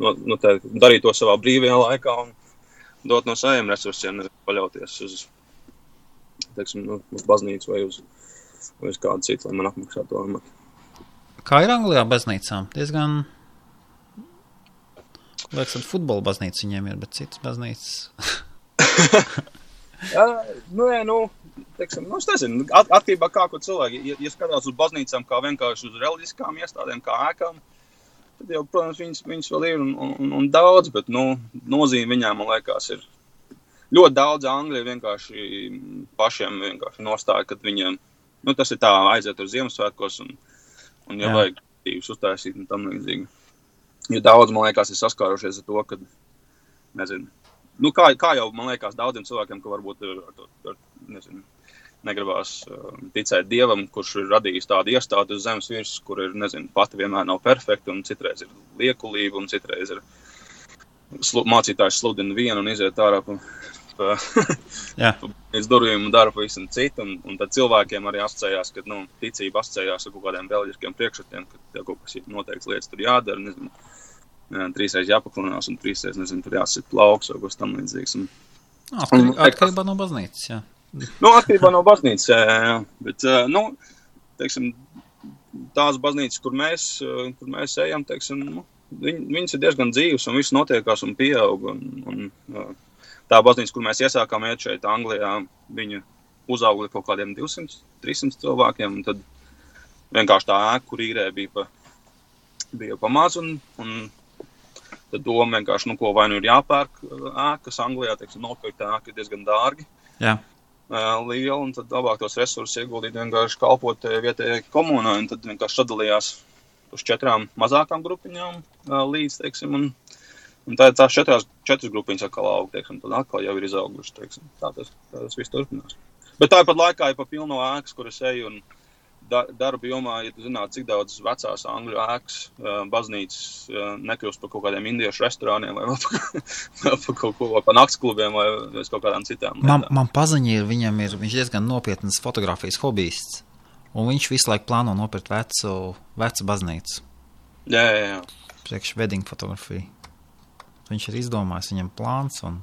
no, no tā, darīt to savā brīvajā laikā un dot no saviem resursiem, nevis paļauties uz teiksim, nu, uz baznīcu vai uz, vai uz kādu citu, lai man apmaksā to amatu. Kā ir Anglijā baznīcām? Diezgan. Liekas, ka futbola baznīca viņiem ir, bet citas baznīcas. Nu, jā, nu, teiksim, nu, es nezinu, at, atkarībā kā ko cilvēki, ja, ja skatās uz baznīcām kā vienkārši uz reliģiskām iestādēm, kā ēkām, tad jau, protams, viņas, viņas vēl ir un, un, un daudz, bet, nu, nozīme viņām, man liekas, ir ļoti daudz angļu vienkārši pašiem vienkārši nostāja, kad viņiem nu, tas ir tā aiziet uz Ziemassvētkos un, un ja Jā. vajag tīvus uztaisīt un tam līdzīgi. Jo daudz, man liekas, ir saskārušies ar to, ka, nezinu, nu, kā, kā jau, man liekas, daudziem cilvēkiem, ka varbūt ar, ar, ar nezinu, negribās uh, ticēt dievam, kurš ir radījis tādu iestādi uz zemes virsmas, kur ir, nezinu, pati vienmēr nav perfekta, un citreiz ir liekulība, un citreiz ir slu, mācītājs sludina vienu un iziet ārā pa, Pēc durvīm dara pavisam citu, un, un tad cilvēkiem arī asociējās, ka nu, ticība asociējās ar kaut kādiem reliģiskiem priekšstatiem, ka tev kaut kas noteikts lietas tur jādara, nezinu, trīsreiz jāpaklinās un trīsreiz, nezinu, tur jāsit plauks vai kas tam līdzīgs. Un, un, atkarībā no baznīcas, jā. Nu, atkarībā no baznīcas, jā, jā, bet, nu, teiksim, tās baznīcas, kur mēs, kur mēs ejam, teiksim, nu, viņ, viņas ir diezgan dzīves un viss notiekās un pieaug. Un, un, tā baznīca, kur mēs iesākām iet šeit, Anglijā, viņa uzauga līdz kaut kādiem 200, 300 cilvēkiem. Tad vienkārši tā ēka, kur īrē bija pa, bija pa maz. Un, un tad doma vienkārši, nu, ko vai nu ir jāpērk ēkas Anglijā, teiksim, nopirkt ēku ir diezgan dārgi. Jā. Liela, un tad labāk tos resursus ieguldīt vienkārši kalpot vietējai komunai, un tad vienkārši sadalījās uz četrām mazākām grupiņām līdz, teiksim, un Un tā, tās četras, četras grupiņas atkal aug, teiksim, tad atkal jau ir izaugušas. Teiksim, tā, tas, tā tas viss turpinās. Bet tāpat laikā ir pa pilno ēkas, kuras eju un darba jomā, ja tu zinātu, cik daudz vecās angļu ēkas, baznīcas nekļūst par kaut kādiem indiešu restorāniem vai par kaut ko, par naktsklubiem vai kaut kādām citām. Man, man paziņa ir, viņam ir, viņš diezgan nopietnas fotografijas hobists, un viņš visu laiku plāno nopirkt vecu, vecu baznīcu. Jā, jā, jā. Priekš wedding fotografiju. Viņš ir izdomājis viņam plāns. Un...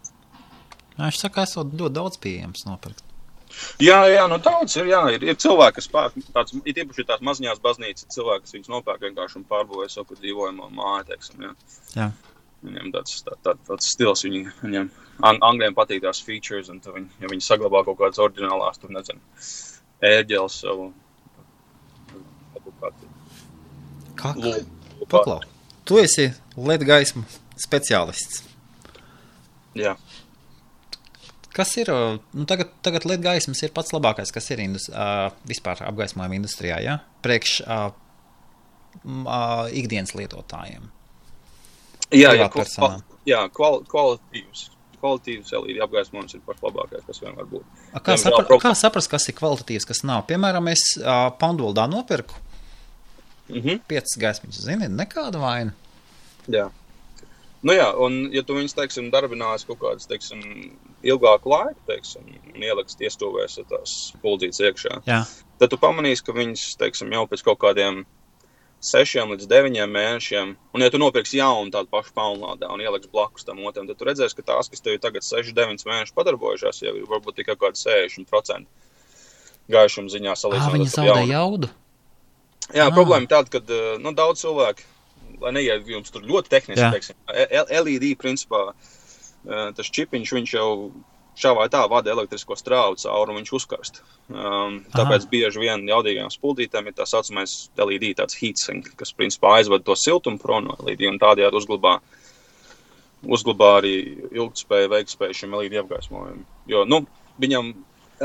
Jā, viņš saka, ka esot ļoti daudz pieejams nopirkt. Jā, jā, nu daudz ir. Jā, ir, ir cilvēki, kas pērk, tāds, ir tieši tās maziņās baznīcas, cilvēki, kas viņus nopērk vienkārši un pārbūvē savu dzīvojamo māju, teiksim, jā. jā. Viņiem tāds, tā, tā, tāds stils, viņi, viņiem ang angļiem patīk tās features, un viņi, ja viņi saglabā kaut kādas oriģinālās, tur nezinu, ērģeles savu. Kā? Paklau. Tu esi LED gaisma speciālists. Jā. Kas ir? Nu, tagad tagad LED gaismas ir pats labākais, kas ir indus, uh, vispār apgaismojuma industrijā, ja? priekš uh, uh, ikdienas lietotājiem. Jā, jā, kval, jā kval, kvalitīvs. Kvalitīvs LED apgaismojums ir pats labākais, kas vien var būt. A, kā, sapra, pro... kā saprast, kas ir kvalitatīvs, kas nav? Piemēram, es uh, Pandoldā nopirku mm -hmm. piecas gaismiņas, zini, nekāda vaina. Jā. Nu jā, un ja tu viņus, teiksim, darbinās kaut kādas, teiksim, ilgāku laiku, teiksim, un ieliks tiestuvēs tās puldzītes iekšā, jā. tad tu pamanīsi, ka viņas, teiksim, jau pēc kaut kādiem sešiem līdz deviņiem mēnešiem, un ja tu nopirksi jaunu tādu pašu paunlādā un ieliks blakus tam otram, tad tu redzēsi, ka tās, kas tev ir tagad 6-9 mēnešus padarbojušās, jau ir varbūt tikai kaut kādi 60% gaišuma ziņā salīdzinot. Viņi zaudē jaudu? Jā, ah. problēma tāda, ka nu, daudz cilvēku, lai neiet jums tur ļoti tehniski, teiksim, LED principā uh, tas čipiņš, jau šā vai tā vada elektrisko strāvu cauri un viņš uzkarst. Um, tāpēc Aha. bieži vien jaudīgajām spuldītēm ir tā saucamais LED, tāds heatsink, kas principā aizved to siltumu prom no LED un tādējādi uzglabā, uzglabā arī ilgtspēju, veiktspēju šim LED apgaismojumam. Jo, nu, viņam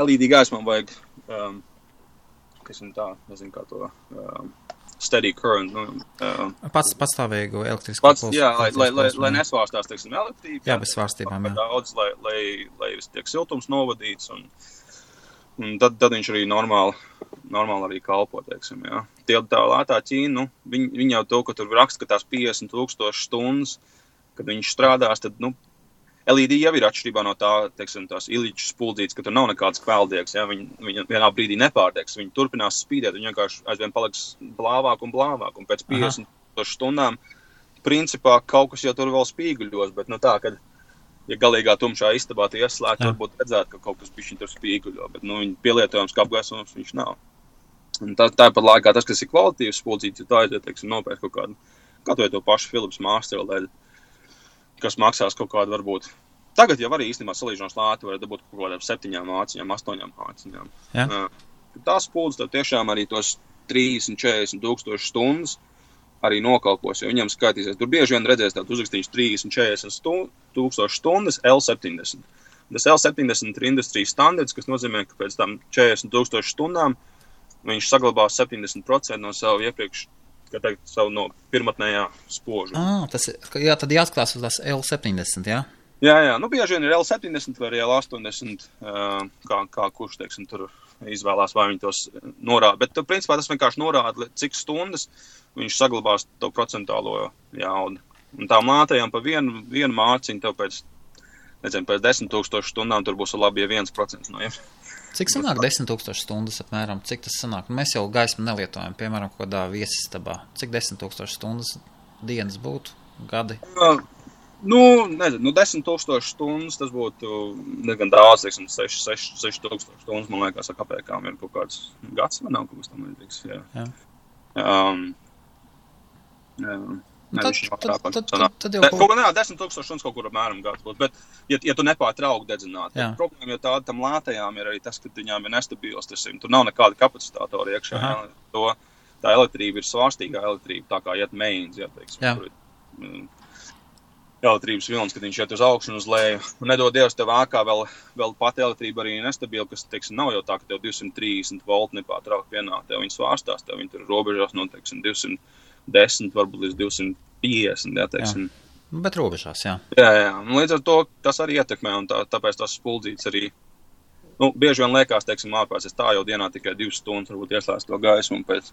LED gaismam vajag, um, kas ir tā, nezinu kā to. Um, steady current. Nu, uh, pats pastāvīgu elektrisku pats, jā, lai, lai, lai, lai nesvārstās, teiksim, elektrība. Jā, bez svārstībām. Jā. Daudz, lai, lai, lai tiek siltums novadīts, un, un tad, tad viņš arī normāli, normāli arī kalpo, teiksim, jā. Tie tā lētā Ķīna, nu, viņi, viņi jau to, ka tur raksta, ka tās 50 tūkstoši stundas, kad viņš strādās, tad, nu, LED jau ir atšķirībā no tā, teiksim, tās ilīču spuldzītes, ka tur nav nekāds kvēldiegs. Ja? Viņi, viņi vienā brīdī nepārdegs, viņi turpinās spīdēt, viņi vienkārši aizvien paliks blāvāk un blāvāk. Un pēc 50 stundām, principā, kaut kas jau tur vēl spīguļos, bet nu tā, kad, ja galīgā tumšā istabā tie ieslēgti, varbūt redzētu, ka kaut kas bišķiņ tur spīguļo, bet, nu, viņi pielietojams kā apgaismojums viņš nav. Un tā, tāpat laikā tas, kas ir kvalitīvs spuldzīts, ja tā aiziet, teiksim, nopērk kaut kādu, vai to pašu Philips LED kas maksās kaut kādu varbūt. Tagad jau arī īstenībā salīdzinoši lēti var dabūt kaut kādām septiņām mācījām, astoņām mācījām. Ja? Tās pūles tev tiešām arī tos 30, 40 tūkstoši stundas arī nokalpos, jo viņam skaitīsies. Tur bieži vien redzēs tādu uzrakstīšu 30, 40 stund, tūkstoši stundas L70. Tas L70 ir industrijas standarts, kas nozīmē, ka pēc tam 40 tūkstošu stundām viņš saglabās 70% no savu iepriekš teikt, savu no pirmotnējā spoža. Ah, tas jā, tad jāskatās uz tās L70, jā? Jā, jā, nu bieži vien ir L70 vai L80, kā, kā kurš, teiksim, tur izvēlās, vai viņi tos norāda. Bet, principā, tas vienkārši norāda, cik stundas viņš saglabās to procentālo jaudu. Un tām mātējām pa vienu, vienu māciņu, tev pēc, nezinu, pēc desmit tūkstošu stundām tur būs labi, ja viens procents no viņiem. Cik sanāk 10,000 stundas apmēram? Cik tas sanāk? Mēs jau gaismu nelietojam, piemēram, kādā viesistabā. Cik 10,000 stundas dienas būtu gadi? Uh, nu, nezinu, nu 10,000 stundas tas būtu diezgan daudz, teiksim, 6,000 stundas, man liekas, ar kāpēkām ir kaut kāds gads, man nav kaut kas tam līdzīgs. Jā. Jā. Um, jā. Nu, tad, tad, tad, tad, tad jau kaut kā 10 tūkstoši stundas kaut kur apmēram gads būs. Bet, ja, ja tu nepārtraukti dedzināt, tad problēma jau tāda tam lētajām ir arī tas, ka viņām ir nestabils. Tas, tur nav nekāda kapacitātora iekšā. Ja, to, tā elektrība ir svārstīgā elektrība, tā kā iet mains, ja, teiksim, Jā. mm, elektrības vilnis, kad viņš iet uz augšu un uz leju. Un nedod Dievs, tev ākā vēl, vēl pati elektrība arī nestabila, kas, teiksim, nav jau tā, ka tev 230 volti nepārtraukti vienā, tev viņi svārstās, tev viņi tur robežās no, teiksim, 200 10, varbūt līdz 250. Jā, teiksim. jā. Bet robežās, jā. Jā, jā. Un līdz ar to tas arī ietekmē, un tā, tāpēc tas spuldzīts arī. Nu, bieži vien liekas, teiksim, ārpus tā jau dienā tikai divas stundas, varbūt ieslēdz to gaismu, un pēc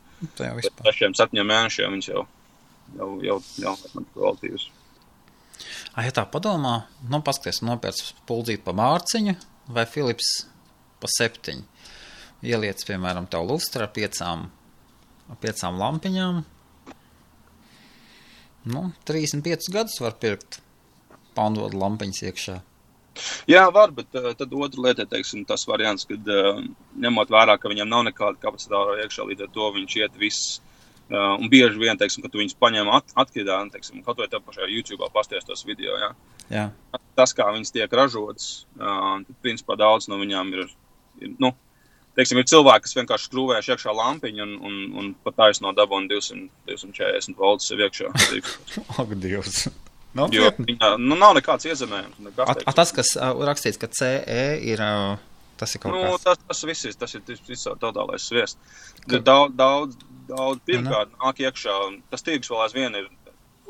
sešiem, septiņiem mēnešiem viņš jau, jau, jau, jau ir kvalitīvs. Ah, ja tā padomā, nu, paskaties, nopērts spuldzīti pa mārciņu vai Philips pa septiņu. Ieliec, piemēram, tev lustra ar piecām, piecām lampiņām, Nu, 35 gadus var pirkt poundodu lampiņas iekšā. Jā, var, bet uh, tad otra lieta, teiksim, tas variants, kad uh, ņemot vērā, ka viņam nav nekāda kapacitāte iekšā, līdz ar to viņš iet viss. Uh, un bieži vien, teiksim, kad tu viņus paņem at atkrītā, teiksim, kaut vai te pašā YouTube pasties tos video, jā. jā. Tas, kā viņas tiek ražotas, uh, tad, principā, daudz no viņām ir, ir nu, teiksim, ir cilvēki, kas vienkārši skrūvējuši iekšā lampiņu un, un, un pat taisno dabūnu 200, 240 voltus iekšā. Ak, Dievs! Nav, jo, viņa, nu, nav nekāds iezemējums. Nekas, a, a, tas, kas uh, rakstīts, ka CE ir. Uh, tas ir kaut nu, kas tāds. Tas, tas viss ir, tas ir visā totālais sviests. Ka... Daudz, daudz, daudz pirmkārt nāk iekšā, tas tirgus vēl aizvien ir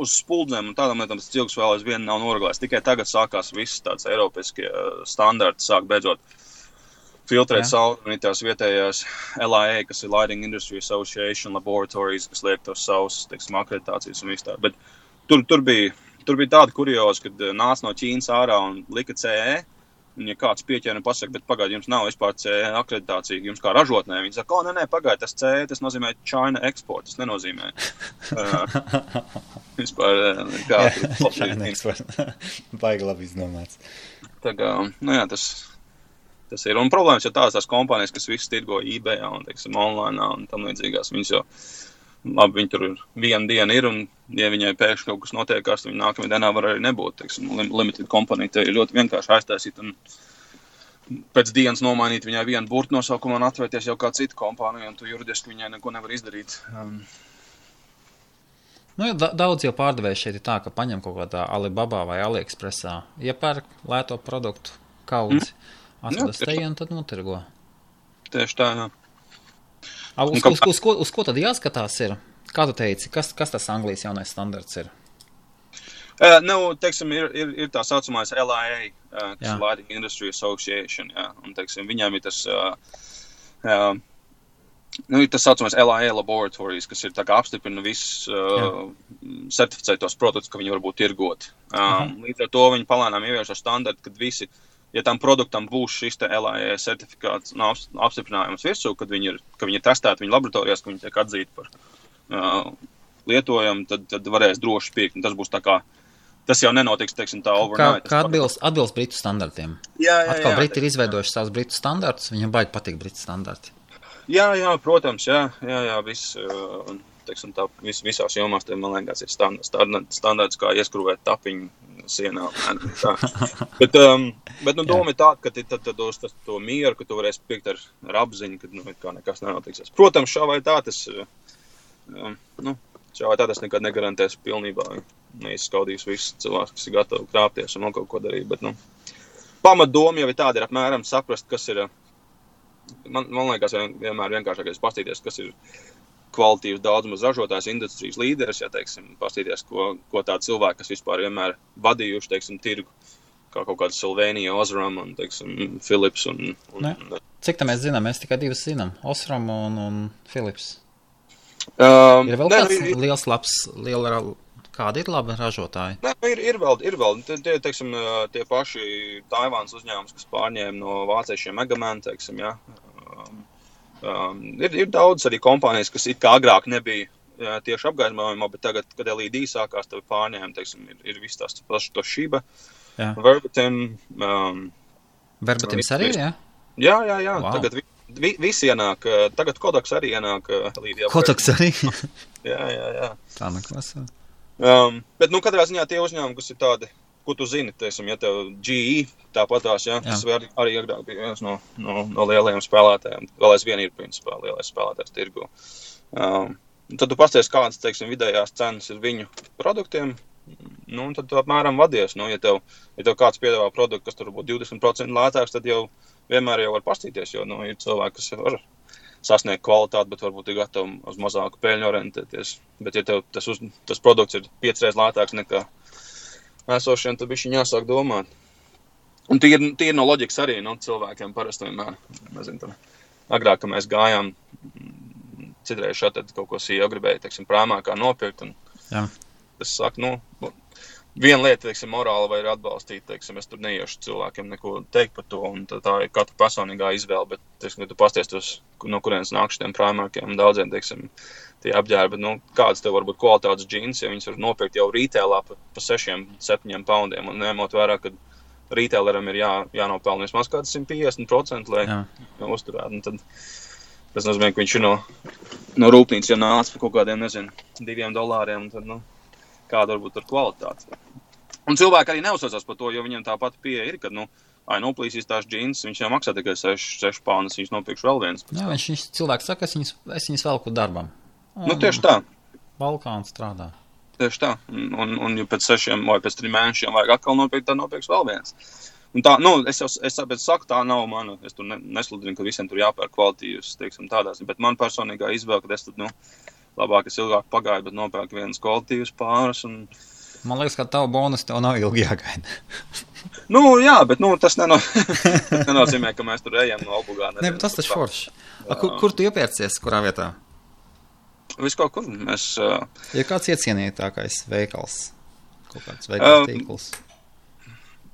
uz spuldēm un tādām lietām, tas tirgus vēl aizvien nav noregulēts. Tikai tagad sākās viss tāds eiropiskie standarti, sāk beidzot filtrēt sauli un tās vietējās LIA, kas ir Lighting Industry Association Laboratories, kas liek tos savus, teiksim, akreditācijas un viss tā. Bet tur, tur bija, tur bija tāda kurioza, kad eh, nāca no Ķīnas ārā un lika CE. Un, ja kāds pieķēra un pasaka, bet pagaidiet, jums nav vispār CE akreditācija, jums kā ražotnē, viņi saka, o, nē, nē, pagaidiet, tas CE, tas nozīmē China export, tas nenozīmē. uh, vispār, kā. China export. Baigi labi izdomāts. Tā kā, nu jā, tas, tas ir. Un problēmas ir tādas tās kompānijas, kas visas tirgo eBay un, teiksim, online un tam līdzīgās. Viņas jau labi, viņi tur vienu dienu ir, un, ja viņai pēkšņi kaut kas notiekās, tad viņa nākamajā dienā var arī nebūt. Teiksim, limited komponija te ir ļoti vienkārši aiztaisīt un pēc dienas nomainīt viņai vienu burtu nosaukumu un atvērties jau kā cita kompānija, un tu juridiski viņai neko nevar izdarīt. Um, Nu, daudz jau pārdevēju šeit ir tā, ka paņem kaut kādā Alibaba vai AliExpressā, iepērk lēto produktu kaudzi, mm. Atvedas te un tad notirgo. Tieši tā, jā. A, uz, uz, uz, uz, ko, uz ko tad jāskatās ir? Kā tu teici, kas, kas tas Anglijas jaunais standarts ir? Uh, nu, teiksim, ir, ir, ir tā saucamais LIA, uh, kas ir Lighting Industry Association, jā, un, teiksim, viņiem ir tas, uh, uh, nu, ir tas saucamais LIA laboratorijas, kas ir apstiprina visus uh, certificētos produktus, ka viņi var būt tirgoti. Um, uh -huh. Līdz ar to viņi palēnām ievieš ar standartu, kad visi uh, ja tam produktam būs šis LAE certifikāts un apstiprinājums virsū, kad viņi ir, ka viņi ir testēti viņa laboratorijās, ka viņi tiek atzīti par uh, lietojumu, tad, tad varēs droši pirkt. Tas būs tā kā. Tas jau nenotiks, teiksim, tā overnight. Kā, kā atbilst, atbilst Britu standartiem? Jā, jā, Atkal jā, Briti ir izveidojuši savus Britu standartus, viņiem baigi patīk Britu standarti. Jā, jā, protams, jā, jā, jā viss. Uh, teiksim, tā, vis, visās jomās, tie, man liekas, ir standarts, standarts kā ieskrūvēt tapiņu sienā. bet, um, bet nu, doma ir tāda, ka tad, tad dos tas, to mieru, ka tu varēsi piekt ar, ar apziņu, ka nu, nekas nenotiksies. Protams, šā vai tā tas, um, nu, šā vai tā tas nekad negarantēs pilnībā. Neizskaudīs visus cilvēkus, kas ir gatavi krāpties un kaut ko darīt. Bet, nu, pamatdoma jau ir tāda, ir apmēram saprast, kas ir. Man, man liekas, vienmēr vienkāršākais pastīties, kas ir kvalitīvs daudzums ražotājs, industrijas līderis, ja teiksim, pastīties, ko, ko tādi cilvēki, kas vispār vienmēr vadījuši, teiksim, tirgu, kā kaut kāda Silvēnija, Osram un, teiksim, Philips. Un, un, ne. Cik tā mēs zinām? Mēs tikai divas zinām - Osram un, un Philips. Um, ir vēl ne, kāds ir, liels, labs, liela, kādi ir labi ražotāji? Nē, ir, ir vēl, ir vēl tie, teiksim, tie paši Taivāns uzņēmums, kas pārņēma no vāciešiem Megamēnu, teiksim, jā. Um, ir, ir daudz arī kompānijas, kas it kā agrāk nebija jā, tieši apgaismojumā, bet tagad, kad LED sākās, tad pārņēma, teiksim, ir, ir viss tās pašas to šība. Verbatim. Um, Verbatims arī, jā? Jā, jā, jā. Wow. Tagad vi, vi, visi ienāk, uh, tagad Kodaks arī ienāk uh, līdz. Kodaks arī? jā, jā, jā. Tā nekas. Um, bet, nu, katrā ziņā tie uzņēmumi, kas ir tādi ko tu zini, teiksim, ja tev GE tāpatās, ja, tas arī, arī agrāk bija viens no, no, no lielajiem spēlētājiem. Vēl aizvien ir, principā, lielais spēlētājs tirgu. Um, tad tu pasties, kādas, teiksim, vidējās cenas ir viņu produktiem, nu, tad tu apmēram vadies. Nu, ja, tev, ja tev kāds piedāvā produktu, kas tur būtu 20% lētāks, tad jau vienmēr jau var pastīties, jo, nu, ir cilvēki, kas var sasniegt kvalitāti, bet varbūt ir gatavi uz mazāku peļņu orientēties. Bet, ja tev tas, uz, tas produkts ir piecreiz lētāks nekā esošiem, tad viņš jāsāk domāt. Un tīri, tīri no loģikas arī nu, cilvēkiem parasti vienmēr, nezinu, tam, agrāk, kad mēs gājām, citreiz šeit kaut ko sīkā gribēja, teiksim, prāmā kā nopirkt. Un, Jā. es saku, nu, viena lieta, teiksim, morāla vai ir atbalstīt, teiksim, es tur neiešu cilvēkiem neko teikt par to, un tā, tā ir katra personīgā izvēle, bet, teiksim, ja tu pasties no kurienes nāk šiem prāmākiem, daudziem, teiksim, tie apģērbi, nu, kāds tev var būt kvalitātes džins, ja viņus var nopirkt jau rītēlā pa, pa 6, 7 poundiem, un ņemot vērā, ka rītēleram ir jā, jānopelna vismaz kāds 150%, lai jā. uzturētu. Nu, tad tas nozīmē, ka viņš ir no, no rūpnīcas jau nācis par kaut kādiem, nezinu, diviem dolāriem, tad, nu, kāda varbūt ir kvalitāte. Un cilvēki arī neuzsaucās par to, jo viņiem tā pati pieeja ir, ka, nu, ai, noplīsīs tās džins, viņš jau maksā tikai 6, 6 poundus, viņš nopirkšu vēl viens. Jā, viņš, viņš cilvēks saka, es viņus, es viņus velku darbam. Un, nu, tieši tā. Balkāns strādā. Tieši tā. Un, un ja pēc sešiem vai pēc trim mēnešiem vajag atkal nopirkt, tad nopirks vēl viens. Un tā, nu, es jau es, es saku, tā nav mana. Es tur ne, nesludinu, ka visiem tur jāpērk kvalitīvas, teiksim, tādās. Bet man personīgā izvēle, ka es tad, nu, labāk es ilgāk pagāju, bet nopērku vienas kvalitīvas pāris. Un... Man liekas, ka tavu bonusu tev nav ilgi jāgaida. nu, jā, bet nu, tas, neno... nenozīmē, ka mēs tur ejam no obligāta. Nē, bet tas taču forši. Kur, kur tu iepērcies, kurā vietā? Viss kaut kur. Mēs, uh, ja kāds iecienītākais veikals, kaut kāds veikals uh, tīkls.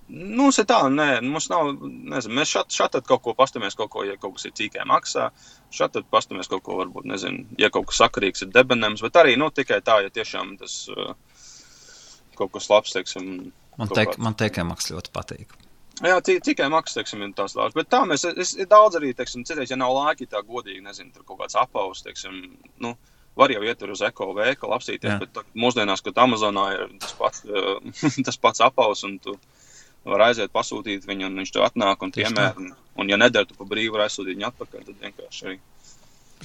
Nu, mums ir tā, nē, mums nav, nezinu, mēs šat, šat kaut ko pastamies, kaut ko, ja kaut kas ir cīkē maksā, šat tad pastamies kaut ko, varbūt, nezinu, ja kaut kas sakarīgs ir debenems, bet arī, nu, tikai tā, ja tiešām tas uh, kaut kas labs, teiksim. Man, teik, kāds... man teikai maks ļoti patīk. Jā, tikai maksas, teiksim, ir tās dārgas. Bet tā mēs, es, ir daudz arī, teiksim, citreiz, ja nav laika, tā godīgi, nezinu, tur kaut kāds apaus, teiksim, nu, var jau iet uz eko veikalu, apsīties, Jā. bet mūsdienās, kad Amazonā ir tas pats, uh, tas pats apaus, un tu vari aiziet pasūtīt viņu, un viņš tev atnāk un Tieši piemēr, un, un ja neder, tu pa brīvu vari aizsūtīt viņu atpakaļ, tad vienkārši arī.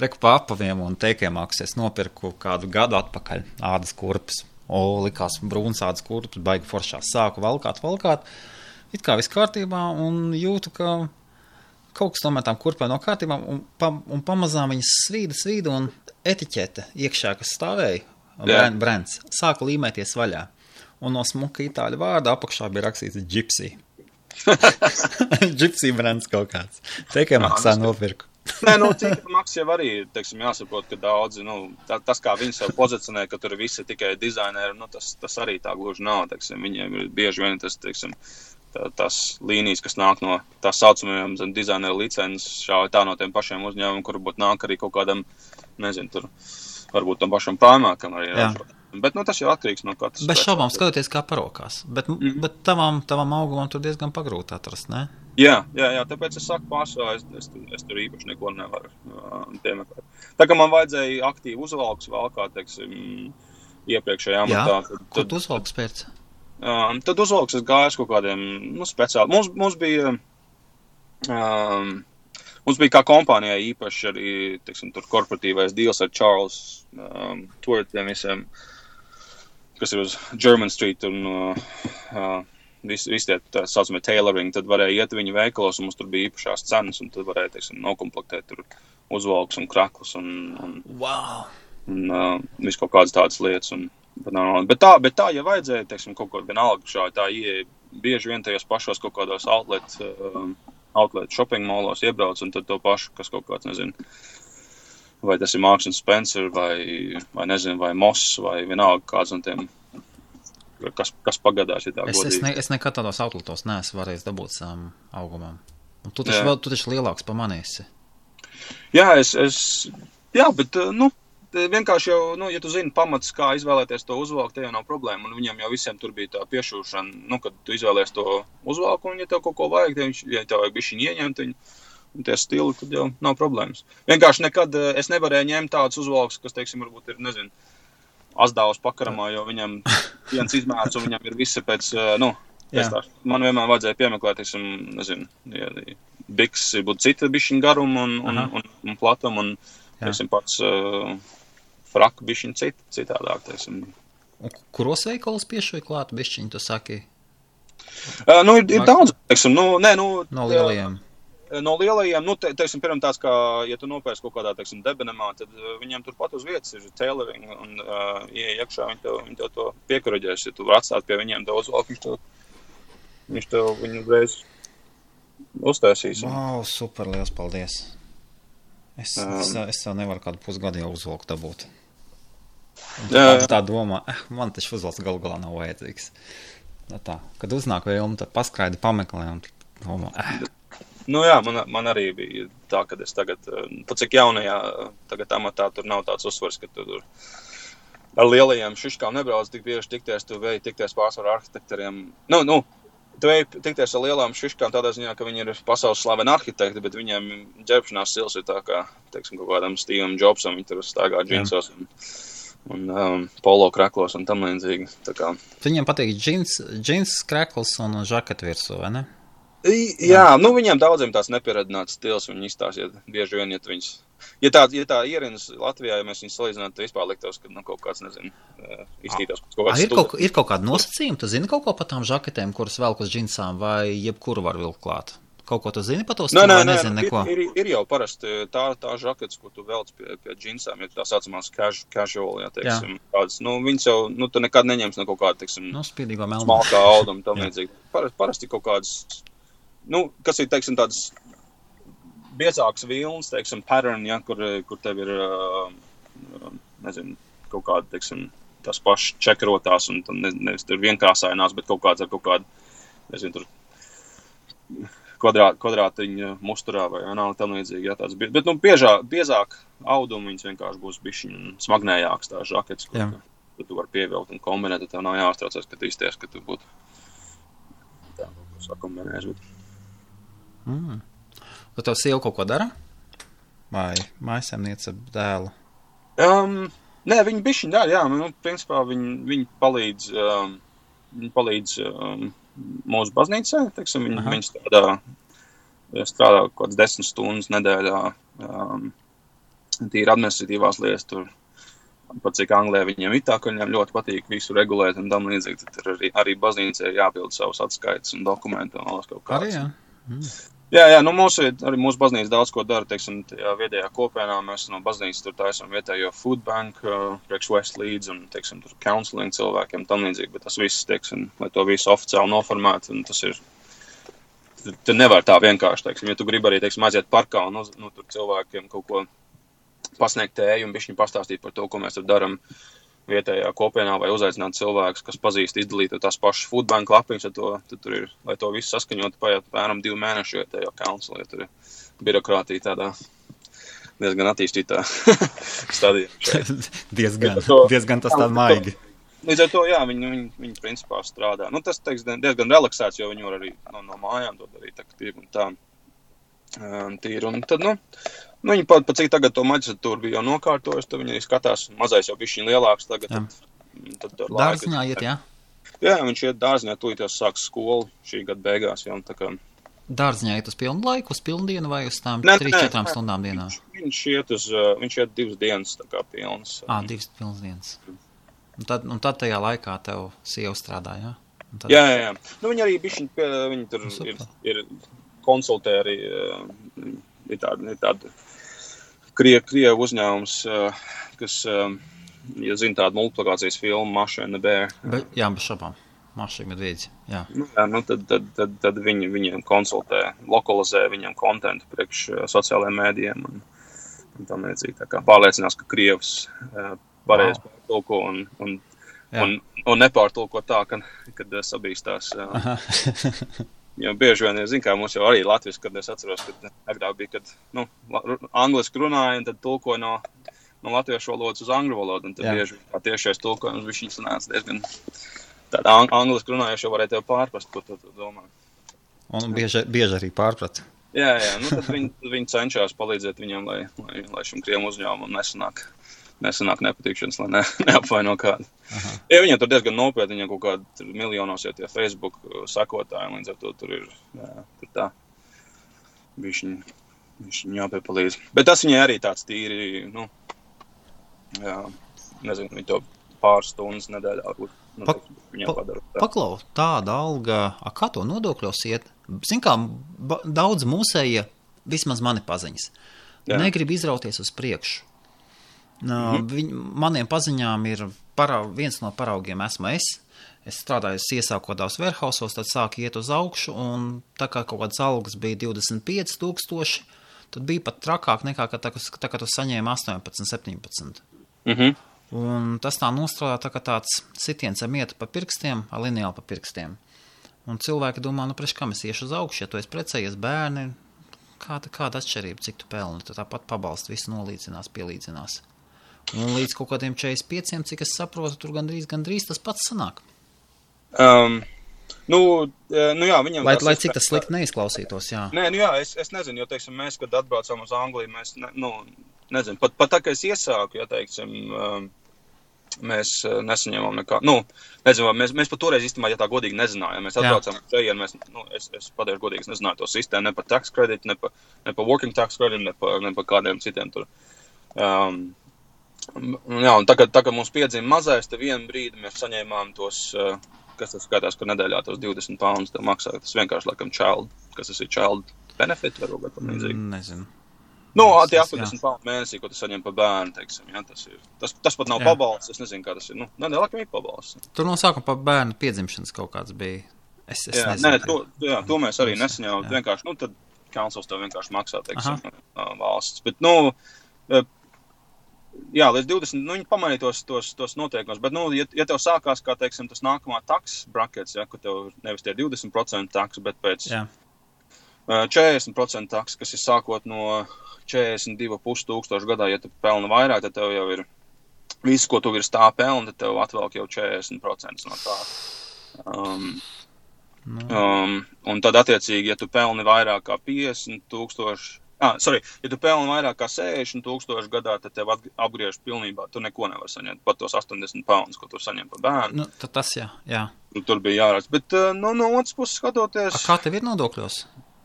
Reku pa apaviem un teikiem es nopirku kādu gadu atpakaļ ādas kurpes. O, likās brūns ādas kurpes, baigi foršās. Sāku valkāt, valkāt. It kā viss kārtībā un jūtu, ka kaut kas tomēr tām kurpēm nav kārtībā un, pa, un pamazām viņas svīda, svīda un etiķete iekšā, kas stāvēja, brand, brands, sāka līmēties vaļā. Un no smuka itāļu vārda apakšā bija rakstīts gypsy. gypsy brands kaut kāds. Teikiem maksā nopirku. Nē, nu, cik maks jau arī, teiksim, jāsaprot, ka daudzi, nu, tā, tas, kā viņi sev pozicionē, ka tur visi tikai dizaineri, nu, tas, tas arī tā gluži nav, teiksim, viņiem ir bieži vien tas, teiksim, tā, tas līnijas, kas nāk no tā saucamajām dizaineru licences, šā tā no tiem pašiem uzņēmumiem, kur varbūt nāk arī kaut kādam, nezinu, tur, varbūt tam pašam pārmākam arī ražot. Bet, nu, tas jau atkarīgs no katras. Bez šaubām skatoties, kā parokās. Bet, mm. Mhm. bet tavam, tavam augumam tur diezgan pagrūti atrast, ne? Jā, jā, jā, tāpēc es saku, pārsvarā es, es, es tur īpaši neko nevaru uh, piemeklēt. Tā kā man vajadzēja aktīvi uzvalks vēl kā, teiksim, iepriekšējā Jā, amatā, tad, Kur tad, uzvalks pēc? um, tad uzvalks es gāju uz kaut kādiem, nu, speciāli. Mums, mums bija, um, mums bija kā kompānijai īpaši arī, teiksim, korporatīvais deals ar Charles um, Twertiem visiem, kas ir uz German Street un uh, uh, visi vis tie tā saucamie tailoring, tad varēja iet viņu veikalos, un mums tur bija īpašās cenas, un tad varēja, teiksim, nokomplektēt tur uzvalks un kraklus un, un, Wow! un uh, visu kaut kādas tādas lietas. Un, bet, nav, bet, tā, bet tā, ja vajadzēja, teiksim, kaut ko vienalga šādi, tā ieeja bieži vien tajos pašos kaut kādos outlet, um, outlet shopping molos iebrauc, un tad to pašu, kas kaut kāds, nezinu, vai tas ir Marks and Spencer, vai, vai nezinu, vai Moss, vai vienalga kāds no tiem, kas, kas pagadās, ja Es, es, godīgi. ne, es nekad tādos outletos neesmu varējis dabūt savam augumam. Un tu taču, Jā. vēl, tu taču lielāks pamanīsi. Jā, es, es, jā, bet, uh, nu, vienkārši jau, nu, ja tu zini pamats, kā izvēlēties to uzvalku, te jau nav problēma. Un viņam jau visiem tur bija tā piešūšana, nu, kad tu izvēlējies to uzvalku, un ja tev kaut ko vajag, tad viņš, ja tev vajag bišķiņ ieņemt viņu, un tie stili, tad jau nav problēmas. Vienkārši nekad uh, es nevarēju ņemt tādus uzvalkus, kas, teiksim, varbūt ir, nezinu, azdāvus pakaramā, jo viņam viens izmērs, un viņam ir visi pēc, uh, nu, tā. Man vienmēr vajadzēja piemeklēt, teiksim, nezinu, ja, biks būtu cita bišķiņa garuma un, un, Aha. un, un platuma, un, teiksim, pats uh, fraka bišķiņa cit, citādāk, teiksim. Kuros veikalos piešoja klāt bišķiņu, tu saki, Uh, nu, ir, ir Vai- daudz, teiksim, nu, nē, nu, no lielajiem? No lielajiem, nu, te, teiksim, piemēram, tāds, kā, ja tu nopērci kaut kādā, teiksim, debenemā, tad viņiem turpat uz vietas ir tailoring, un, uh, ja iekšā viņi tev, viņi tev to piekuraģēs, ja tu atstāt pie viņiem daudz valku, viņš tev, viņš tev viņu uzreiz uztaisīs. un- Wow, super, liels paldies! Es, Um. es, es jau nevaru kādu pusgadu jau uzvalku dabūt. Jā, tā, jā. tā domā, eh, man taču uzvalks galu galā nav vajadzīgs. Nu Tā, kad uznāk vēlme, tad paskraidi pameklē un domā, eh, Nu, jā, man, man arī bija tā, ka es tagad, eh, pat cik jaunajā eh, tagad amatā, tur nav tāds uzsvars, ka tu tur ar lielajiem šiškām nebrauc tik bieži tikties, tu vēji tikties pārsvarā ar arhitektiem. Nu, nu, tu vēji tikties ar lielām šiškām tādā ziņā, ka viņi ir pasaules slaveni arhitekti, bet viņiem ģērbšanās stils ir tā kā, teiksim, kaut kādam Stevam Jobsam, viņi tur staigā džinsos un, un um, polo kraklos un tam līdzīgi. Viņiem patīk džins, džins krekls un žaketi virsū, vai ne? I- Jā, nu viņiem daudziem tāds nepieradināts stils, viņi izstāsta, ja bieži vien, ja tu viņus. Ja tā, ja tā ierins Latvijā, ja mēs viņus salīdzinātu, tad vispār liktos, ka nu, kaut kāds, nezinu, eh, izstītos kaut kāds ir, kaut, ir kaut kāda nosacījuma, tu zini kaut ko par tām žaketēm, kuras velk uz džinsām, vai jebkuru var vilkt klāt? Kaut ko tu zini par to Nē, stilu, nē, vai nē, nezini neko? ir, ir, ir jau parasti tā, tā žakets, ko tu velc pie, pie džinsām, ir tā saucamās casu- casual, jā, teiksim, kādas, nu, viņas jau, nu, tu nekad neņems no kaut kāda, teiksim, Nu, spīdīgo melnu. smalkā auduma, tam Jā. līdzīgi. Parasti, kaut kādas, nu, kas ir, teiksim, tādas biezākas vilnas, teiksim, pattern, ja, kur, kur tev ir, nezinu, kaut kāda, teiksim, tās pašas čekrotās un ne, nevis tur vienkrāsainās, bet kaut kāds ar kaut kādu, nezinu, tur kvadrāt, kvadrātiņa musturā vai vienalga tam līdzīgi, ja tāds. Bet, nu, biežāk, biezāk audumu viņas vienkārši būs bišķiņ smagnējāks tā žakets, ko Jā. tu, tu vari pievilkt un kombinēt, tad tev nav jāuztraucas, ka tu izties, ka tu būtu tā, nu, sakombinējis. Bet... Mm. Vai tev sieva kaut ko dara? Vai maisaimniece dēlu? Um, Nē, viņi bišķiņ dara, jā, nu, principā viņi, viņi palīdz, um, viņi palīdz um, mūsu baznīcē, teiksim, viņi, Aha. viņi strādā, strādā kaut kāds desmit stundas nedēļā, um, tīri administratīvās lietas tur. Pat cik Anglijā viņiem ir tā, ka viņiem ļoti patīk visu regulēt un tam līdzīgi, tad arī, arī baznīcai ir jāpild savus atskaites un dokumenti un vēl kaut kāds. Arī, jā. Jā, jā, nu mūsu, arī mūsu baznīca daudz ko dara, teiksim, tajā viedajā kopienā. Mēs no baznīcas tur taisam vietējo food bank, uh, priekš West Leeds un, teiksim, tur counseling cilvēkiem tam līdzīgi, bet tas viss, teiksim, lai to visu oficiāli noformētu, un tas ir, tu nevar tā vienkārši, teiksim, ja tu gribi arī, teiksim, aiziet parkā un, nu, tur cilvēkiem kaut ko pasniegt tēju un bišķiņ pastāstīt par to, ko mēs tur daram vietējā kopienā vai uzaicināt cilvēkus, kas pazīst izdalīt tās pašas foodbank lapiņas, tad, to, tad tur ir, lai to visu saskaņot, paiet apmēram divi mēneši vietējā council, ja tur ir birokrātija tādā diezgan attīstītā stadijā. diezgan, to- diezgan tas tā maigi. Līdz ar to, jā, viņi, viņi, viņi principā strādā. Nu, tas, teiks, diezgan relaksēts, jo viņi var arī no, no mājām to darīt, tīri un tā. Um, tīri, un tad, nu, nu viņi pat, pat cik tagad to maģistratūru bija jau nokārtojuši, tad viņi skatās, mazais jau bišķiņ lielāks tagad. Jā. Tad, tad ar laiku- Dārziņā iet, jā. Jā, viņš iet dārziņā, tūlīt jau sāks skolu šī gada beigās, kā. Dārziņā iet uz pilnu laiku, uz pilnu dienu vai uz tām Nē, 3-4 nē. stundām dienā? Viņš, viņš iet uz, viņš iet divas dienas, tā kā pilnas. Ā, divas pilnas dienas. Un tad, un tad tajā laikā tev sieva strādā, jā? Un Tad, Jā, jā, jā. Nu, viņi arī bišķiņ, viņi tur Nu, ir, ir konsultē arī, ir tāda, ir tāda krie, krievu uzņēmums, uh, kas, uh, ja zina tādu multiplikācijas filmu Mašana Bear, Be, jā bez šabām. Mašīna medvīdzi, jā. nu, jā, nu, tad, tad, tad, tad viņi, viņiem konsultē, lokalizē viņiem kontentu priekš uh, sociālajiem mēdījiem un, un tam līdzīgi. Tā kā pārliecinās, ka Krievs uh, pareizi Wow. pārtulko un, un, Jā. un, un nepārtulko tā, ka, kad uh, sabīstās. Uh. Jo bieži vien, zinu, kā mums jau arī Latvijas, kad es atceros, kad agrāk bija, kad, nu, angliski runāja, un tad tulkoja no, no latviešu valodas uz angļu valodu, un tad Jā. Bieži tā tiešais tulkojums bija šīs sanāca diezgan tāda ang angliski runājuši jau varēja tev pārprast, ko tu, tu domā. Un bieži, bieži arī pārprat. Jā, jā, nu tad viņi, viņi cenšas palīdzēt viņam, lai, lai, lai šim krievu uzņēmumam nesanāk, nesanāk nepatikšanas, lai ne, neapvaino kādu. Aha. Ja viņiem tur diezgan nopietni, viņiem kaut kādi miljonos jau tie Facebook uh, sakotāji, līdz ar to tur ir, jā, tur tā, bišķiņ, bišķiņ jāpiepalīdz. Bet tas viņai arī tāds tīri, nu, jā, nezinu, viņi to pāris stundas nedēļā, varbūt, nu, Pa- pa- padara. tā. Paklau, tāda alga, a, kā to nodokļos iet? Zin kā, ba- daudz mūsēja, vismaz mani paziņas, Jā. negrib izrauties uz priekšu. Mm -hmm. Viņ, maniem paziņām ir parau, viens no paraugiem esmu es. Es strādāju, es iesāku kaut kādos warehousos, tad sāku iet uz augšu, un tā kā kaut kāds algas bija 25 tūkstoši, tad bija pat trakāk nekā, kad tā, tā, kad tu saņēmi 18, 17. Mhm. Un tas tā nostrādā tā kā tāds sitiens ar mietu pa pirkstiem, ar lineāli pa pirkstiem. Un cilvēki domā, nu, priekš, kam es iešu uz augšu, ja tu esi precējies bērni, kāda, kāda atšķirība, cik tu pelni, tu tāpat pabalsti, visu nolīdzinās, pielīdzinās. Un līdz kaut kādiem 45, cik es saprotu, tur gandrīz, gandrīz tas pats sanāk. Um, nu, eh, nu jā, viņam Lai, lai cik tas slikti neizklausītos, jā. Nē, nu jā, es, es nezinu, jo, teiksim, mēs, kad atbraucām uz Angliju, mēs, ne, nu, nezinu, pat, pat tā, ka es iesāku, ja, teiksim, um, mēs uh, nesaņēmām nekā, nu, nezinu, mēs, mēs pat toreiz īstenībā, ja tā godīgi nezinājām, mēs atbraucām šeit, mēs, nu, es, es pateikšu godīgi, es nezināju to sistēmu, ne par tax credit, ne par, par working tax credit, ne par, par kādiem citiem tur. Um, jā, un tā, kad mums piedzima mazais, tad vienu brīdi mēs saņēmām tos, uh, kas tas skatās, ka nedēļā tos 20 pounds maksā, tas vienkārši, laikam, child, kas tas ir child benefit, varbūt, tam līdzīgi. Mm, Nezinu. Nu, tie jā. 80 pounds mēnesī, ko tu saņem par bērnu, teiksim, jā, tas ir. Tas, tas pat nav Jā. pabalsts, es nezinu, kā tas ir. Nu, ne, ne, laikam ir pabalsts. Tur no sākuma pa bērnu piedzimšanas kaut kāds bija. Es, es Jā, nezinu. nē, to, jā, to mēs arī nesaņēmām. Vienkārši, nu, tad kancels tev vienkārši maksā, teiksim, ā, valsts. Bet, nu, ā, jā, līdz 20, nu, viņi pamainīja tos, tos, tos noteikumus. Bet, nu, ja, ja tev sākās, kā, teiksim, tas nākamā taks brackets, ja, ka tev nevis tie 20% taks, bet pēc Jā. ā, 40% taks, kas ir sākot no 42,5 tūkstošu gadā, ja tu pelni vairāk, tad tev jau ir viss, ko tu virs tā pelni, tad tev atvelk jau 40% no tā. Um, Nu, Um, un tad, attiecīgi, ja tu pelni vairāk kā 50 tūkstoši Ah, sorry, ja tu pelni vairāk kā 60 tūkstoši gadā, tad tev apgriež pilnībā. Tu neko nevar saņemt pat tos 80 poundus, ko tu saņem par bērnu. Nu, tad tas, jā. jā. Nu, tur bija jāraksta. Bet uh, nu, no otras puses skatoties. A, kā tev ir nodokļos?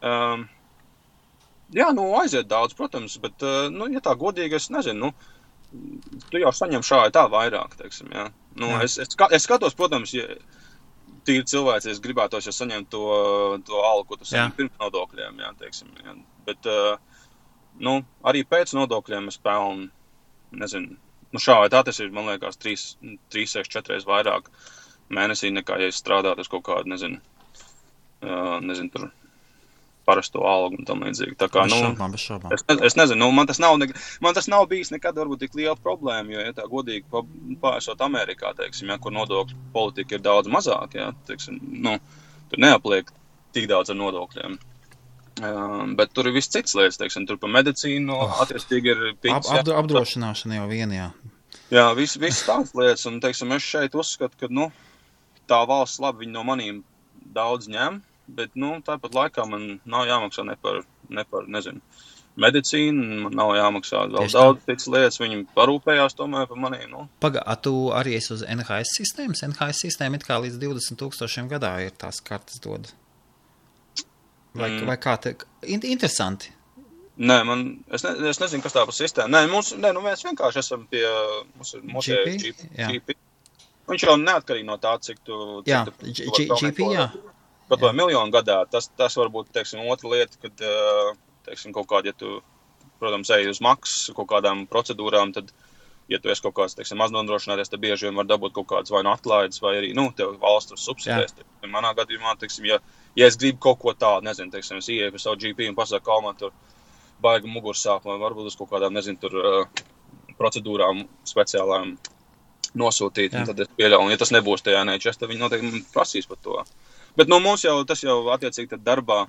Um, jā, nu aiziet daudz, protams, bet, uh, nu, ja tā godīgi, es nezinu, nu, tu jau saņem šādi tā vairāk, teiksim, jā. Nu, jā. Es, es, es skatos, protams, ja tīri cilvēci, es gribētos, ja saņemt to, to algu, ko tu saņem pirms nodokļiem, jā, teiksim, jā. Bet, uh, nu, arī pēc nodokļiem es pelnu, nezinu, nu, šā vai tā tas ir, man liekas, 3, 3 6, 4 reizes vairāk mēnesī nekā, ja es strādātu uz kaut kādu, nezinu, uh, nezinu, tur parasto algu un tam līdzīgi. Tā kā, nu, šaubām, šaubām. es, ne, es nezinu, nu, man, tas nav, ne, man tas nav bijis nekad varbūt tik liela problēma, jo, ja tā godīgi pārsot Amerikā, teiksim, ja, kur nodokļu politika ir daudz mazāk, ja, teiksim, nu, tur neapliek tik daudz ar nodokļiem. Um, bet tur ir viss cits lietas, teiksim, tur par medicīnu, oh. attiecīgi ir piņas. Ap, apdro, apdrošināšana jau vien, jā. Viss vis tādas lietas, un, teiksim, es šeit uzskatu, ka, nu, tā valsts labi, no manīm daudz ņem, bet, nu, tāpat laikā man nav jāmaksā ne par, ne par nezinu, medicīnu, man nav jāmaksā vēl Tieši daudz citas lietas, viņi parūpējās tomēr par maniem, nu. Paga, a tu arī esi uz NHS sistēmas? NHS sistēma it kā līdz 20 tūkstošiem gadā ir tās kartas dod. Vai, mm. vai kā te, interesanti. Nē, man, es, ne, es nezinu, kas tā par sistēmu. Nē, mums, nē, nu mēs vienkārši esam pie, mums ir mūsu GP, GP. Viņš jau neatkarīgi no tā, cik tu... Jā, cik tu, GP, jā. Pat vai miljonu gadā, tas, tas varbūt, teiksim, otra lieta, kad, teiksim, kaut kādi, ja tu, protams, ej uz maksas kaut kādām procedūrām, tad, ja tu esi kaut kāds, teiksim, maznodrošināties, tad bieži vien var dabūt kaut kādas vai nu atlaides, vai arī, nu, valsts subsidēs. Manā gadījumā, teiksim, ja, ja es gribu kaut ko tādu, nezinu, teiksim, es ieeju pie savu GP un pasaku, kā man tur baigi mugursāpuma, varbūt uz kaut kādām, nezinu, tur uh, procedūrām speciālām nosūtīt, tad es pieļauju, un ja tas nebūs tajā nečes, tad viņi noteikti prasīs par to. Bet no mums jau tas jau attiecīgi darbā,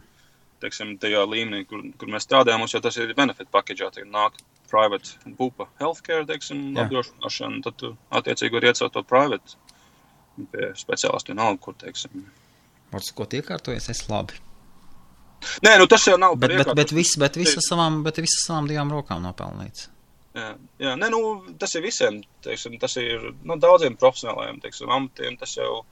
teiksim, tajā līmenī, kur, kur mēs strādājam, mums jau tas ir benefit package, tad nāk private bupa healthcare, teiksim, apdrošināšana, tad attiecīgi var iecelt to private pie speciālistu vienalga, kur, teiksim. Vārds, ko tie kārtojas, es labi. Nē, nu tas jau nav. Bet, bet, bet, viss, bet visas savām, bet visas savām divām rokām nopelnīts. Jā, jā nē, nu, tas ir visiem, teiksim, tas ir nu, daudziem profesionāliem, teiksim, amatiem, tas jau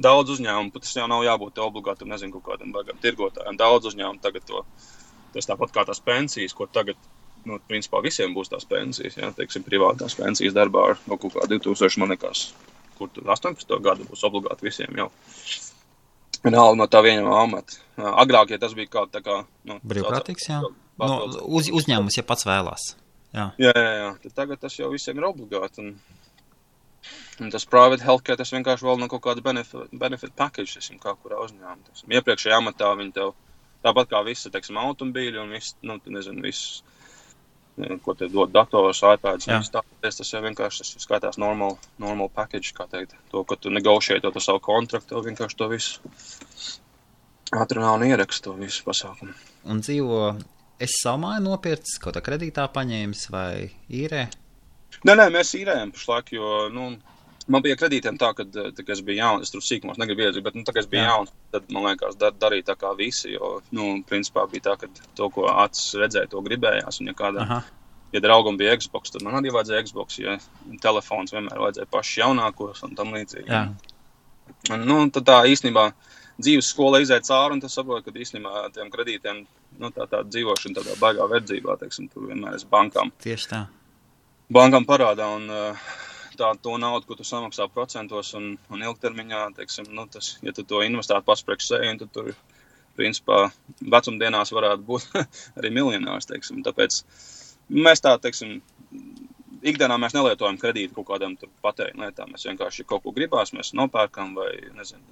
daudz uzņēmumu, tas jau nav jābūt obligāti, nezinu, kaut kādam bagam tirgotājam. Daudz uzņēmumu tagad to, tas tāpat kā tās pensijas, ko tagad, nu, principā visiem būs tās pensijas, jā, teiksim, privātās pensijas darbā ar no kaut kā 2000, man liekas, kur tur 18. gadu būs obligāti visiem jau. Vienalga no tā vienam amata. Agrāk, ja tas bija kā tā kā. Nu, Brīvprātīgs, jā. No, uz, uzņēmums, ja pats vēlās. Jā, jā, jā. jā. Tagad tas jau visiem ir obligāti. Un, un tas private healthcare, tas vienkārši vēl no kaut kāda benefit, benefit package, teiksim, kā kurā uzņēmumā. Iepriekšējā amatā viņi tev, tāpat kā visi, teiksim, automobīļi un viss, nu, nezinu, viss ko te dod dators, iPads, tas, tas jau vienkārši tas skatās normal, normal package, kā teikt. To, ka tu negošēji to, savu kontraktu, to vienkārši to visu atrunā un ieraksta to visu pasākumu. Un dzīvo, es savu māju nopircis, kaut kā kredītā paņēmis vai īrē? Nē, nē, mēs īrējam pašlaik, jo, nu, Man bija kredītiem tā, ka, tā, kad es biju jauns, es tur sīkumos negribu iedzīt, bet, nu, tā es biju Jā. jauns, tad, man liekas, dar, darīja tā kā visi, jo, nu, principā bija tā, ka to, ko acis redzēja, to gribējās, un ja kādā, Aha. ja draugam bija Xbox, tad man arī vajadzēja Xbox, ja telefons vienmēr vajadzēja pašus jaunākos un tam līdzīgi. Jā. Un, nu, tad tā īstenībā dzīves skola iziet cauri, un tas saprot, ka īstenībā tiem kredītiem, nu, tā tā dzīvošana tādā baigā verdzībā, teiksim, tur vienmēr ir bankām. Tieši tā. Bankām parādā, un uh, tā, to naudu, ko tu samaksā procentos un, un ilgtermiņā, teiksim, nu, tas, ja tu to investētu pats priekš sevi, tad tur, principā, vecumdienās varētu būt arī miljonārs, teiksim. Tāpēc mēs tā, teiksim, ikdienā mēs nelietojam kredītu kaut kādām patēriņa lietām. Mēs vienkārši, ja kaut ko gribās, mēs nopērkam vai, nezinu,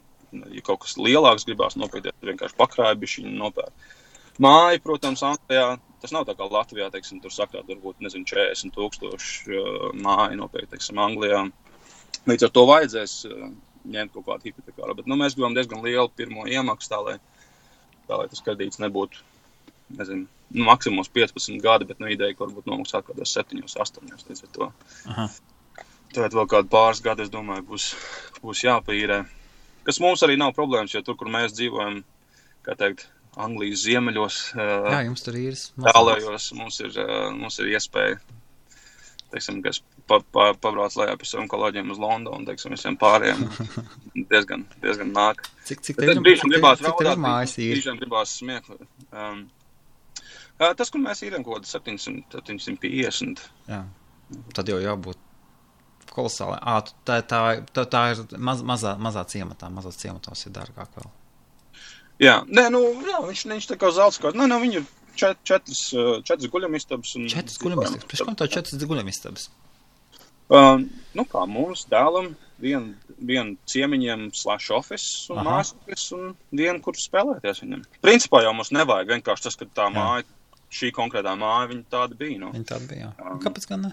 ja kaut kas lielāks gribās nopirkt, tad vienkārši pakrājuši nopērk. Māja, protams, Anglijā Tas nav tā kā Latvijā, teiksim, tur sakrāt varbūt, nezinu, 40 tūkstoši uh, māju nopirkt, teiksim, Anglijā. Līdz ar to vajadzēs uh, ņemt kaut kādu hipotekāru, bet, nu, mēs gribam diezgan lielu pirmo iemaksu tā, lai, tā, lai tas kredīts nebūtu, nezinu, nu, maksimums 15 gadi, bet, nu, ideja, ka varbūt nomaksāt kādos 7, 8, līdz ar to. Aha. Tad vēl kādu pāris gadu, es domāju, būs, būs jāpaīrē. Kas mums arī nav problēmas, jo tur, kur mēs dzīvojam, kā teikt, Anglijas ziemeļos. Jā, jums tur ir tālējos. Mums ir, mums ir iespēja, teiksim, ka es pa, pa, pabraucu lejā pie saviem kolēģiem uz Londonu, teiksim, visiem pāriem. diezgan, diezgan nāk. Cik, cik tev, gribās raudāt? Brīžiem gribās smieklēt. Um, tas, kur mēs īrējam, kaut kāda 700, 750. Jā. Tad jau jābūt kolosāli. À, tā, tā, tā, tā ir maz, mazā, mazā ciematā, mazās ciematos ir dārgāk vēl. Jā, nē, nu, jā, viņš, viņš tā kā zelts kaut kā, nē, nē, viņi ir čet, četras, četras guļamistabas. Un... Četras guļamistabas? Priekš kam tā četras guļamistabas? Uh, nu, kā mums dēlam, viena vien ciemiņiem slash office un mājas un viena, kur spēlēties viņam. Principā jau mums nevajag vienkārši tas, ka tā jā. māja, šī konkrētā māja, viņa tāda bija. Nu. Viņa tāda bija, jā. Um, Kāpēc gan ne?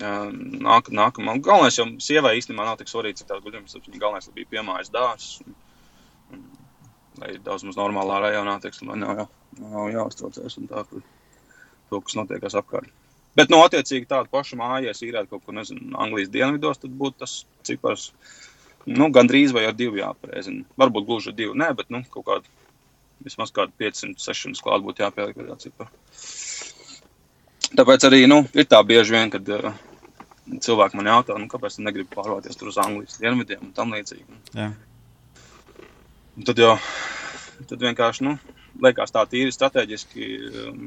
Nāk, nākamā. Galvenais jau sievai īstenībā nav tik svarīgi, cik tās guļams, viņa galvenais bija piemājas dārs. Un, un, lai daudz mums normālā rajonā, teiksim, nav, jā, nav jāuztraucās un tā, par to, kas notiekās apkārt. Bet, nu, attiecīgi tādu pašu māju, ja īrētu kaut kur, nezinu, Anglijas dienvidos, tad būtu tas cipars, nu, gandrīz vai ar divu jāpareizina. Varbūt gluži ar divu, nē, bet, nu, kaut kādu, vismaz kādu 500, 600 klāt būtu jāpieliek pie tā cipara. Tāpēc arī, nu, ir tā bieži vien, kad uh, cilvēki man jautā, nu, kāpēc tu negribi pārvākties tur uz Anglijas dienvidiem un tam līdzīgi. Jā. Un tad jau tad vienkārši nu, liekas tā tīri strateģiski. Um,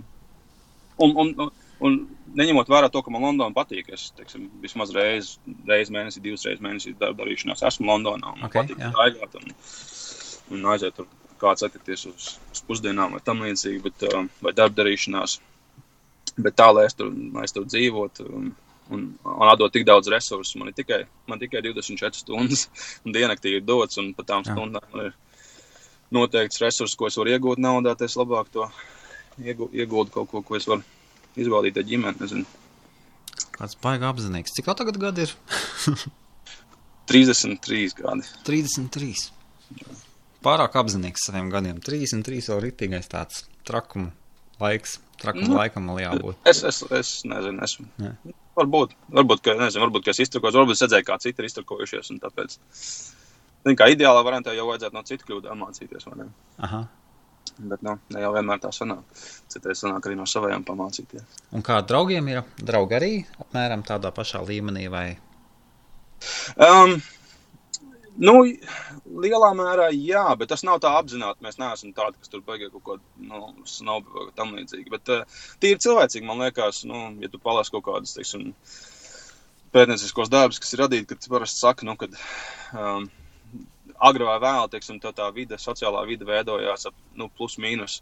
un, un, un, un neņemot vērā to, ka man Londona patīk, es teiksim, vismaz reizi reiz mēnesī, divas reizes mēnesī dar, darīšanās esmu Londonā. Man okay, patīk staigāt un, un aiziet tur kāds atkrīties uz, uz pusdienām vai tam līdzīgi, bet, uh, vai darba darīšanās. Bet tā, lai es tur, lai es tur dzīvotu, un, un, un atdot tik daudz resursu, man ir tikai, man tikai 24 stundas, un diennaktī ir dots, un pat tām stundām man ir noteikts resurss, ko es varu iegūt naudā, tad es labāk to iegūtu kaut ko, ko es varu izbaudīt ar ģimeni. Nezinu. Kāds baigi apzinīgs. Cik tev tagad gadi ir? 33 gadi. 33. Pārāk apzinīgs saviem gadiem. 33 vēl ritīgais tāds trakuma laiks. Trakuma nu, laikam vēl jābūt. Es, es, es nezinu, esmu. Ja. Varbūt, varbūt, ka, nezinu, varbūt, ka es iztrakos, varbūt es redzēju, kā citi ir iztrakojušies, un tāpēc Zin, kā ideālā variantā jau vajadzētu no citu kļūdām mācīties. Bet nu, ne jau vienmēr tā sanāk. Citreiz sanāk arī no saviem pamācīties. Un kā draugiem ir draugi arī apmēram tādā pašā līmenī? Vai? Um, nu, lielā mērā jā, bet tas nav tā apzināti. Mēs neesam tādi, kas tur beigas kaut ko nu, snobu vai tam līdzīgi. Bet uh, tīri cilvēcīgi, man liekas, nu, ja tu palasi kaut kādus, teiksim, pētnieciskos darbus, kas ir radīti, kad parasti saka, nu, kad. Um, agri vai vēl, teiksim, tā, tā vide, sociālā vide veidojās ap nu, plus mīnus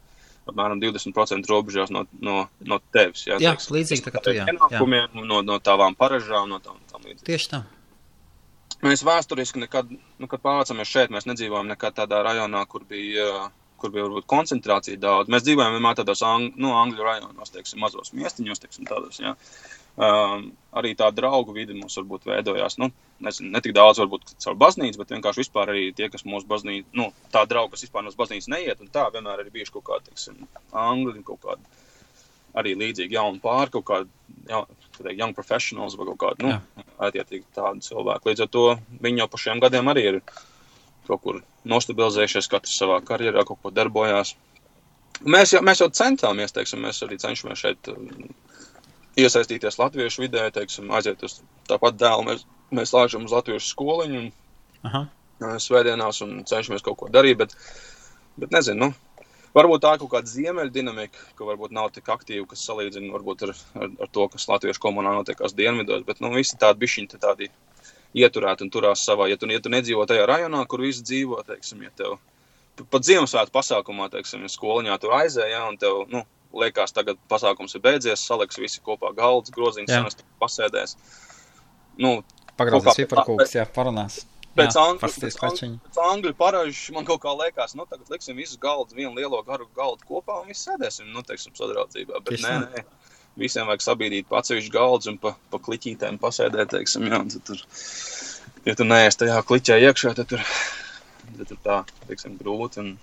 apmēram 20% robežās no, no, no tevis. Jā, jā teiksim, līdzīgi tā kā tu, jā. Ienākumiem, no, no tavām paražām, no tām, tām līdzīgi. Tieši tā. Mēs vēsturiski nekad, nu, kad pārvācamies šeit, mēs nedzīvojam nekad tādā rajonā, kur bija, kur bija varbūt koncentrācija daudz. Mēs dzīvojam vienmēr tādos ang, nu, angļu rajonos, teiksim, mazos miestiņos, teiksim, tādos, jā. Um, arī tā draugu vidi mums varbūt veidojās. Nu, nezinu, ne tik daudz varbūt caur baznīcu, bet vienkārši vispār arī tie, kas mūsu baznīca, nu, tā draugi, kas vispār no baznīcas neiet, un tā vienmēr ir bijuši kaut kādi, teiksim, angļi, kaut kādi arī līdzīgi jauni pāri, kaut kādi, ja, young professionals vai kaut kādi, nu, attiecīgi tādi cilvēki. Līdz ar to viņi jau pa šiem gadiem arī ir kaut kur nostabilizējušies, katrs savā karjerā kaut ko darbojās. Mēs jau, mēs jau centāmies, teiksim, mēs arī cenšamies šeit iesaistīties latviešu vidē, teiksim, aiziet uz tāpat dēlu. Mēs, mēs lāžam uz latviešu skoliņu un Aha. svētdienās un cenšamies kaut ko darīt, bet, bet nezinu, nu, varbūt tā ir kaut kāda ziemeļa dinamika, ka varbūt nav tik aktīva, kas salīdzina varbūt ar, ar, ar to, kas latviešu komunā notiekās dienvidos, bet, nu, visi tādi bišķiņi tādi ieturēti un turās savā, ja tu, ja tu nedzīvo tajā rajonā, kur visi dzīvo, teiksim, ja tev pat Ziemassvētku pasākumā, teiksim, skoliņā tur aizēja, un tev, nu, liekas, tagad pasākums ir beidzies, saliks visi kopā galds, groziņš, sanest pasēdēs. Nu, Pagrozīs piparkūks, jā, parunās. Pēc angļu, pēc, angļu, pēc angļu paražu man kaut kā liekas, nu, tagad liksim visus galdus, vienu lielo garu galdu kopā un visi sēdēsim, nu, teiksim, sadraudzībā. Bet Tieši nē, nē, visiem vajag sabīdīt pa atsevišķu galdus un pa, pa kliķītēm pasēdēt, teiksim, jā, un tad tur, ja tu neesi tajā kliķē iekšā, tad tur, tad tur tā, teiksim, grūti un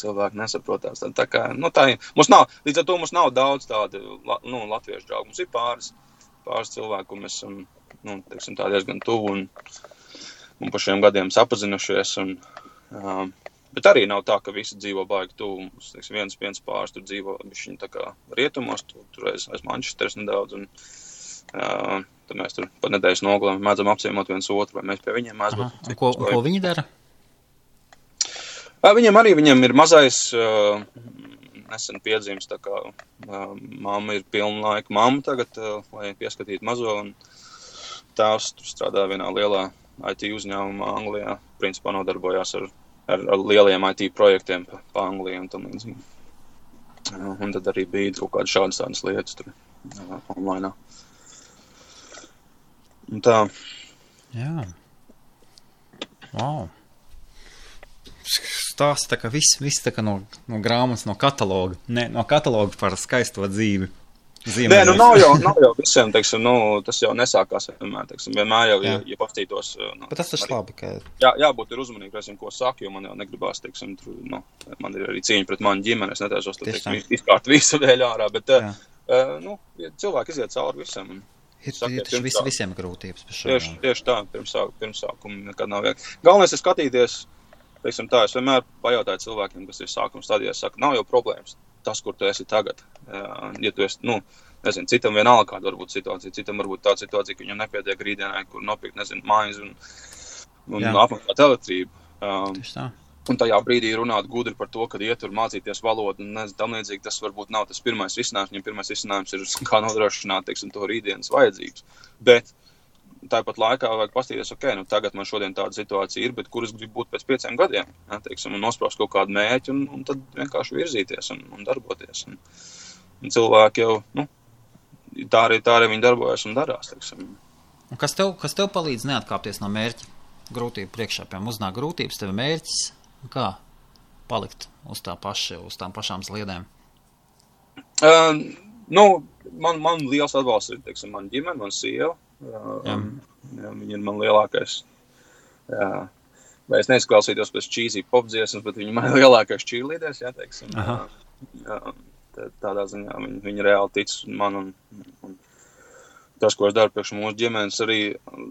cilvēki nesaprotās. Tā, tā kā, nu, tā, mums nav, līdz ar to mums nav daudz tādu nu, latviešu draugu. Mums ir pāris, pāris cilvēku, kur mēs esam nu, teiksim, diezgan tuvu un, un pa šiem gadiem sapazinušies. Un, um, Bet arī nav tā, ka visi dzīvo baigi tuvu. Mums, teiksim, viens, viens pāris tur dzīvo, kā rietumos, tur, tur aiz, aiz Manchesteras nedaudz. Un, uh, tad mēs tur pa nedēļas nogalēm mēdzam apciemot viens otru, vai mēs pie viņiem mēdzam. Ko, ko viņi dara? Uh, viņiem arī viņiem ir mazais, uh, nesen piedzīmes, tā kā uh, mamma ir pilna laika mamma tagad, uh, lai pieskatītu mazo. Tēvs strādā vienā lielā IT uzņēmumā Anglijā. Principā nodarbojās ar, ar, ar lieliem IT projektiem pa, pa Anglijā un tam līdzīgi. Un tad arī bija kaut kādas šādas tādas lietas tur online. Un tā. Jā. Wow. Stāsta tā, ka viss, viss tā kā no, no grāmatas, no kataloga, ne, no kataloga par skaisto dzīvi. Nē, nu nav jau, nav jau visiem, teiksim, nu, tas jau nesākās vienmēr, teiksim, vienmēr jau, jā. ja, ja pastītos. Nu, Bet tas taču labi, ka. Jā, jābūt ir uzmanīgi, reizēm, ko saka, jo man jau negribās, teiksim, tur, nu, man ir arī cīņa pret manu ģimeni, es netaisos, tad, teiksim, izkārt visu vēl ārā, bet, jā. uh, nu, ja cilvēki iziet cauri visam. Ir, saka, ir taču vis, visiem grūtības. Tieši, tieši tā, pirmsāk, pirmsākumi nekad nav viegli. Galvenais ir skatīties, teiksim tā, es vienmēr pajautāju cilvēkiem, kas ir sākuma stadijā, saka, nav jau problēmas tas, kur tu esi tagad. Ja tu esi, nu, nezinu, citam vienalga kāda var būt situācija, citam varbūt tāda situācija, ka viņam nepietiek rītdienai, kur nopirkt, nezinu, mājas un, un apmaksāt elektrību. Um, un tajā brīdī runāt gudri par to, ka iet tur mācīties valodu un tam līdzīgi, tas varbūt nav tas pirmais risinājums. Viņam pirmais risinājums ir, kā nodrošināt, teiksim, to rītdienas vajadzības. Bet tāpat laikā vajag paskatīties, ok, nu tagad man šodien tāda situācija ir, bet kur es gribu būt pēc pieciem gadiem, ja, teiksim, un nospraust kaut kādu mērķi un, un tad vienkārši virzīties un, un darboties. Un, un cilvēki jau, nu, tā arī, tā arī viņi darbojas un darās, teiksim. Un kas tev, kas tev palīdz neatkāpties no mērķa? Grūtību priekšā, piemēram, uznāk grūtības, tev ir mērķis, kā palikt uz tā paša, uz tām pašām sliedēm? Uh, nu, man, man liels atbalsts ir, teiksim, man ģimene, man sieva, Jā. Jā, viņa ir man lielākais. Jā. Vai es neizklausītos pēc čīzī popdziesmas, bet viņa man ir lielākais čīlīders, jā, teiksim. Aha. Jā, tādā ziņā viņa, viņa reāli tic man un, un tas, ko es daru priekš mūsu ģimenes, arī,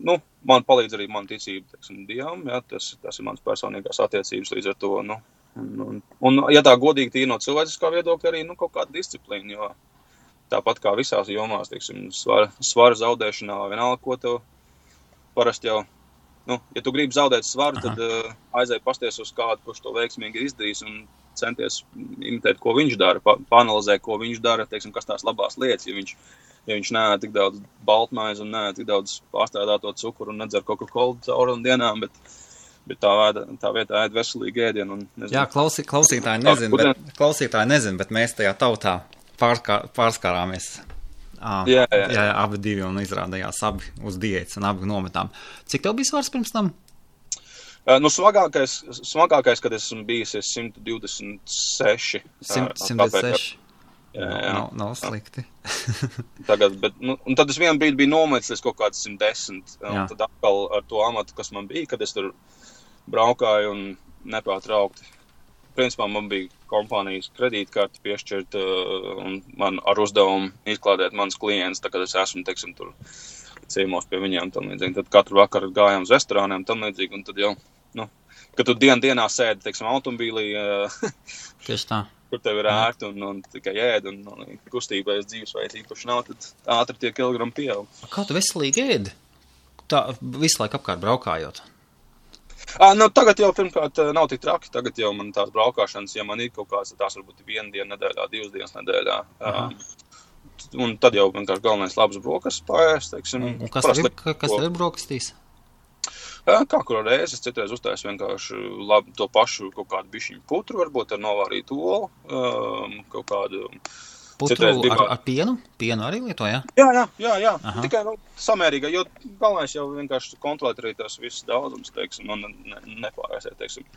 nu, man palīdz arī man ticība, teiksim, Dievam, jā, tas, tas ir mans personīgās attiecības līdz ar to, nu, un, un, un ja tā godīgi tīri no cilvēciskā viedokļa arī, nu, kaut kāda disciplīna, jo, tāpat kā visās jomās, teiksim, svara, svara zaudēšanā, vienalga, ko tev parasti jau, nu, ja tu gribi zaudēt svaru, Aha. tad uh, aizēj pasties uz kādu, kurš to veiksmīgi ir izdarījis un centies imitēt, ko viņš dara, pa, panalizē, ko viņš dara, teiksim, kas tās labās lietas, ja viņš, ja viņš nē, tik daudz baltmaizi un nē, tik daudz pārstrādāto cukuru un nedzer Coca-Cola cauri dienām, bet, bet tā, vēda, tā vietā ēd veselīgi ēdienu. Un, nezinu, Jā, klausī, klausītāji nezin, bet, klausītāji nezin, bet mēs tajā tautā pārskā, pārskārāmies. À, jā, jā, jā. abi divi un izrādījās abi uz diētas un abi nometām. Cik tev bija svars pirms tam? Nu, smagākais, smagākais, kad esmu bijis, ir 126. 100, 126. Jā, jā. Nav, nav slikti. Tagad, bet, nu, un tad es vienu brīdi biju nometis kaut kāds 110. Un tad atkal ar to amatu, kas man bija, kad es tur braukāju un nepārtraukti principā man bija kompānijas kredītkarte piešķirta uh, un man ar uzdevumu izklādēt mans klients, tā kā es esmu, teiksim, tur ciemos pie viņiem tam līdzīgi. Tad katru vakaru gājām uz restorāniem tam līdzīgi, tad jau, nu, kad tu dien dienā sēdi, teiksim, automobīlī, uh, Tieši tā. kur tev ir ērti un, un tikai ēd, un, un kustībai dzīvesveids īpaši nav, tad ātri tie kilogrami pieaug. Kā tu veselīgi ēdi? Tā visu laiku apkārt braukājot. À, nu, tagad jau pirmkārt nav tik traki. Tagad jau man tās braukšanas, ja man ir kaut kādas, tās varbūt viena diena nedēļā, divas dienas nedēļā. Aha. Un tad jau vienkārši galvenais labs brokastis un kas tev ir, kas tev ir brokastīs? Kā kuru reizi es citreiz uztaisu vienkārši labi, to pašu kaut kādu bišķiņu putru, varbūt ar novārītu olu, kaut kādu Putru ar, ar pienu? Pienu arī lietoja? Jā, jā, jā, jā. Aha. tikai nu, samērīgi, jo galvenais jau vienkārši kontrolēt arī tās visas daudzums, teiksim, un ne, nepārēsiet, teiksim.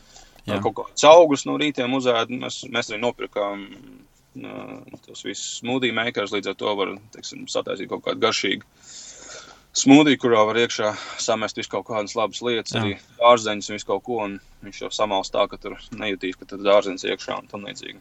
Jā. Kaut kāds augurs no rītiem uzēd, mēs, mēs arī nopirkām uh, tos visus smoothie makers, līdz ar to var, teiksim, sataisīt kaut kādu garšīgu smūdiju, kurā var iekšā samest visu kaut kādas labas lietas, Jā. arī dārzeņus un visu kaut ko, un viņš jau samalst tā, ka tur nejūtīs, ka tur dārzeņus iekšā un tam līdzīgi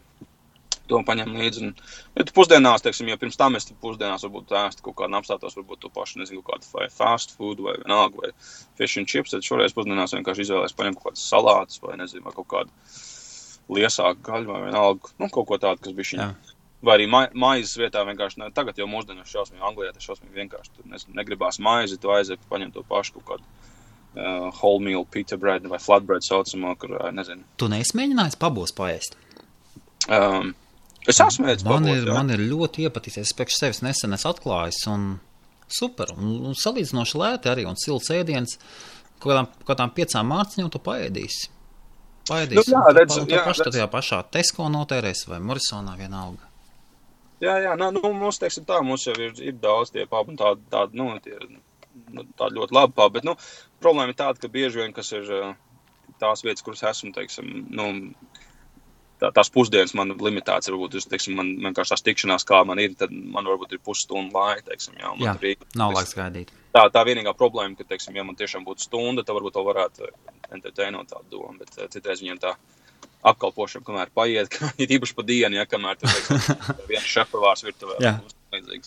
to paņem līdzi. Un, ja tu pusdienās, teiksim, ja pirms tam es pusdienās varbūt ēstu kaut kādu apstātos, varbūt to pašu, nezinu, kādu fast food vai vienalga vai fish and chips, tad šoreiz pusdienās vienkārši izvēlēs paņemt kaut kādas salātas vai, nezinu, vai kaut kādu liesāku gaļu vai vienalga, nu, kaut ko tādu, kas bija šī. Vai arī ma maizes vietā vienkārši, ne, tagad jau mūsdienās šausmīgi Anglijā, tas šausmīgi vienkārši, tur nezinu, negribās maizi, tu aiziet, paņem to pašu kaut kādu uh, whole meal pita bread vai flatbread saucamo, kur, uh, nezinu. Tu neesi mēģinājis pabos paēst? Um, es esmu mēģinājis Man pabot, ir, man ir ļoti iepatīsies, es priekš sevis nesen atklājis, un super, un, un salīdzinoši lēti arī, un silts ēdiens, kaut kādām, kādām piecām mārciņām tu paēdīsi. Paēdīsi, Nu, jā, un redz, pa- tu jā, paši redz. tajā pašā Tesko notērēs vai Morisonā vienalga. Jā, jā, nu, nu mums, teiksim tā, mums jau ir, ir daudz tie pabi, un tādi, tādi, nu, tie, nu, tādi ļoti labi pabi, bet, nu, problēma ir tāda, ka bieži vien, kas ir tās vietas, kuras esmu, teiksim, nu, tā, tās pusdienas man limitēts, varbūt, es, teiksim, man vienkārši tās tikšanās, kā man ir, tad man varbūt ir pusstunda laika, teiksim, jā, Jā, ir, nav laiks gaidīt. tā, tā vienīgā problēma, ka, teiksim, ja man tiešām būtu stunda, tad varbūt vēl varētu entertainot tādu domu, bet uh, citreiz viņiem tā apkalpošana, kamēr paiet, ka ir īpaši pa dienu, ja kamēr tur, viens šefpavārs virtuvē.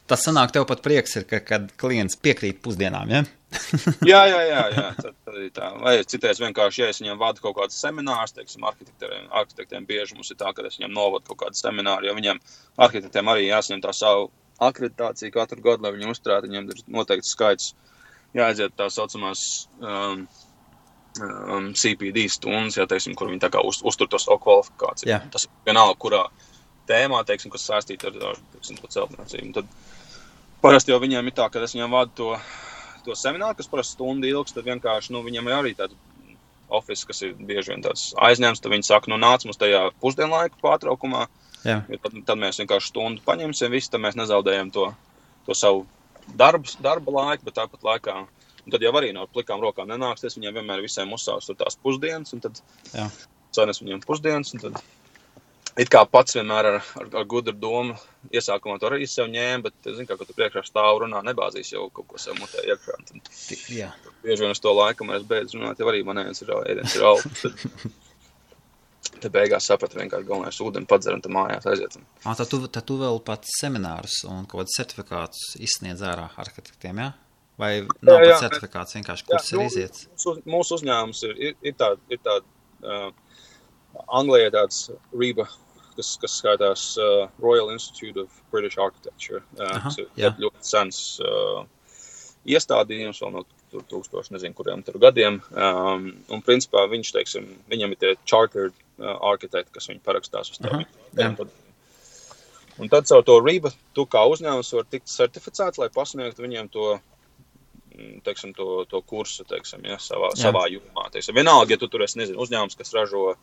Tas sanāk, tev pat prieks ir, ka, kad klients piekrīt pusdienām, ja? Jā, jā, jā, jā. Tad, tad tā. Vai citreiz vienkārši, ja es viņiem vadu kaut kādus seminārus, teiksim, arhitektiem, arhitektiem bieži mums ir tā, ka es viņiem novadu kaut kādu semināru, jo viņiem arhitektiem arī jāsaņem tā savu akreditāciju katru gadu, lai viņi uzturētu, viņiem ir noteikts skaits jāaiziet tā saucamās um, um, CPD stundas, ja, teiksim, kur viņi tā kā uz, uztur to savu kvalifikāciju. Jā. Tas vienalga, kurā tēmā, teiksim, kas saistīta ar, ar teiksim, to celtniecību. Tad parasti jau viņiem ir tā, ka es viņiem vadu to, to semināru, kas parasti stundu ilgs, tad vienkārši, nu, viņiem ir arī tāds office, kas ir bieži vien tāds aizņemts, tad viņi saka, nu, nāc mums tajā pusdienlaiku pārtraukumā, jo tad, tad mēs vienkārši stundu paņemsim visu, tad mēs nezaudējam to, to savu darbu, darba laiku, bet tāpat laikā. Un tad jau arī no plikām rokām nenāksies. Viņiem vienmēr visiem uzsāks tur tās pusdienas, un tad sanes viņiem pusdienas. Tad it kā pats vienmēr ar, ar, ar gudru domu iesākumā to arī sev ņēma, bet, zinu, kā, kad tu priekšā stāv runā, nebāzīs jau kaut ko sev mutē iekšā. Tad jā. bieži vien uz to laiku, kamēr es beidzu runāt, jau arī man ēdienas ir, ēdienas ir augsts. Tad, tad beigās sapratu vienkārši galvenais ūdeni padzer un tad mājās aiziet. Un, Ah, tad, tu, tad tu vēl pats seminārus un kaut kādus certifikātus izsniedz ārā arhitektiem, jā? Vai nav Jā, jā. pat certifikāts, vienkārši kurs ir nu, iziets? Mūsu, mūsu uzņēmums ir, ir, ir tāds, ir tād, uh, Anglijā tāds RIBA, kas, kas skaitās uh, Royal Institute of British Architecture. Uh, Aha, kas ir jā. ļoti, sens uh, iestādījums, vēl no tur tūkstoši, nezinu, kuriem tur gadiem. Um, un, principā, viņš, teiksim, viņam ir tie chartered uh, arhitekti, kas viņu parakstās uz jā. Un tad caur to RIBA tu kā uzņēmums var tikt certificēts, lai pasniegtu viņiem to, mm, teiksim, to, to kursu, teiksim, ja, savā, Jā. savā jomā. Teiksim, vienalga, ja tu tur esi, nezinu, uzņēmums, kas ražo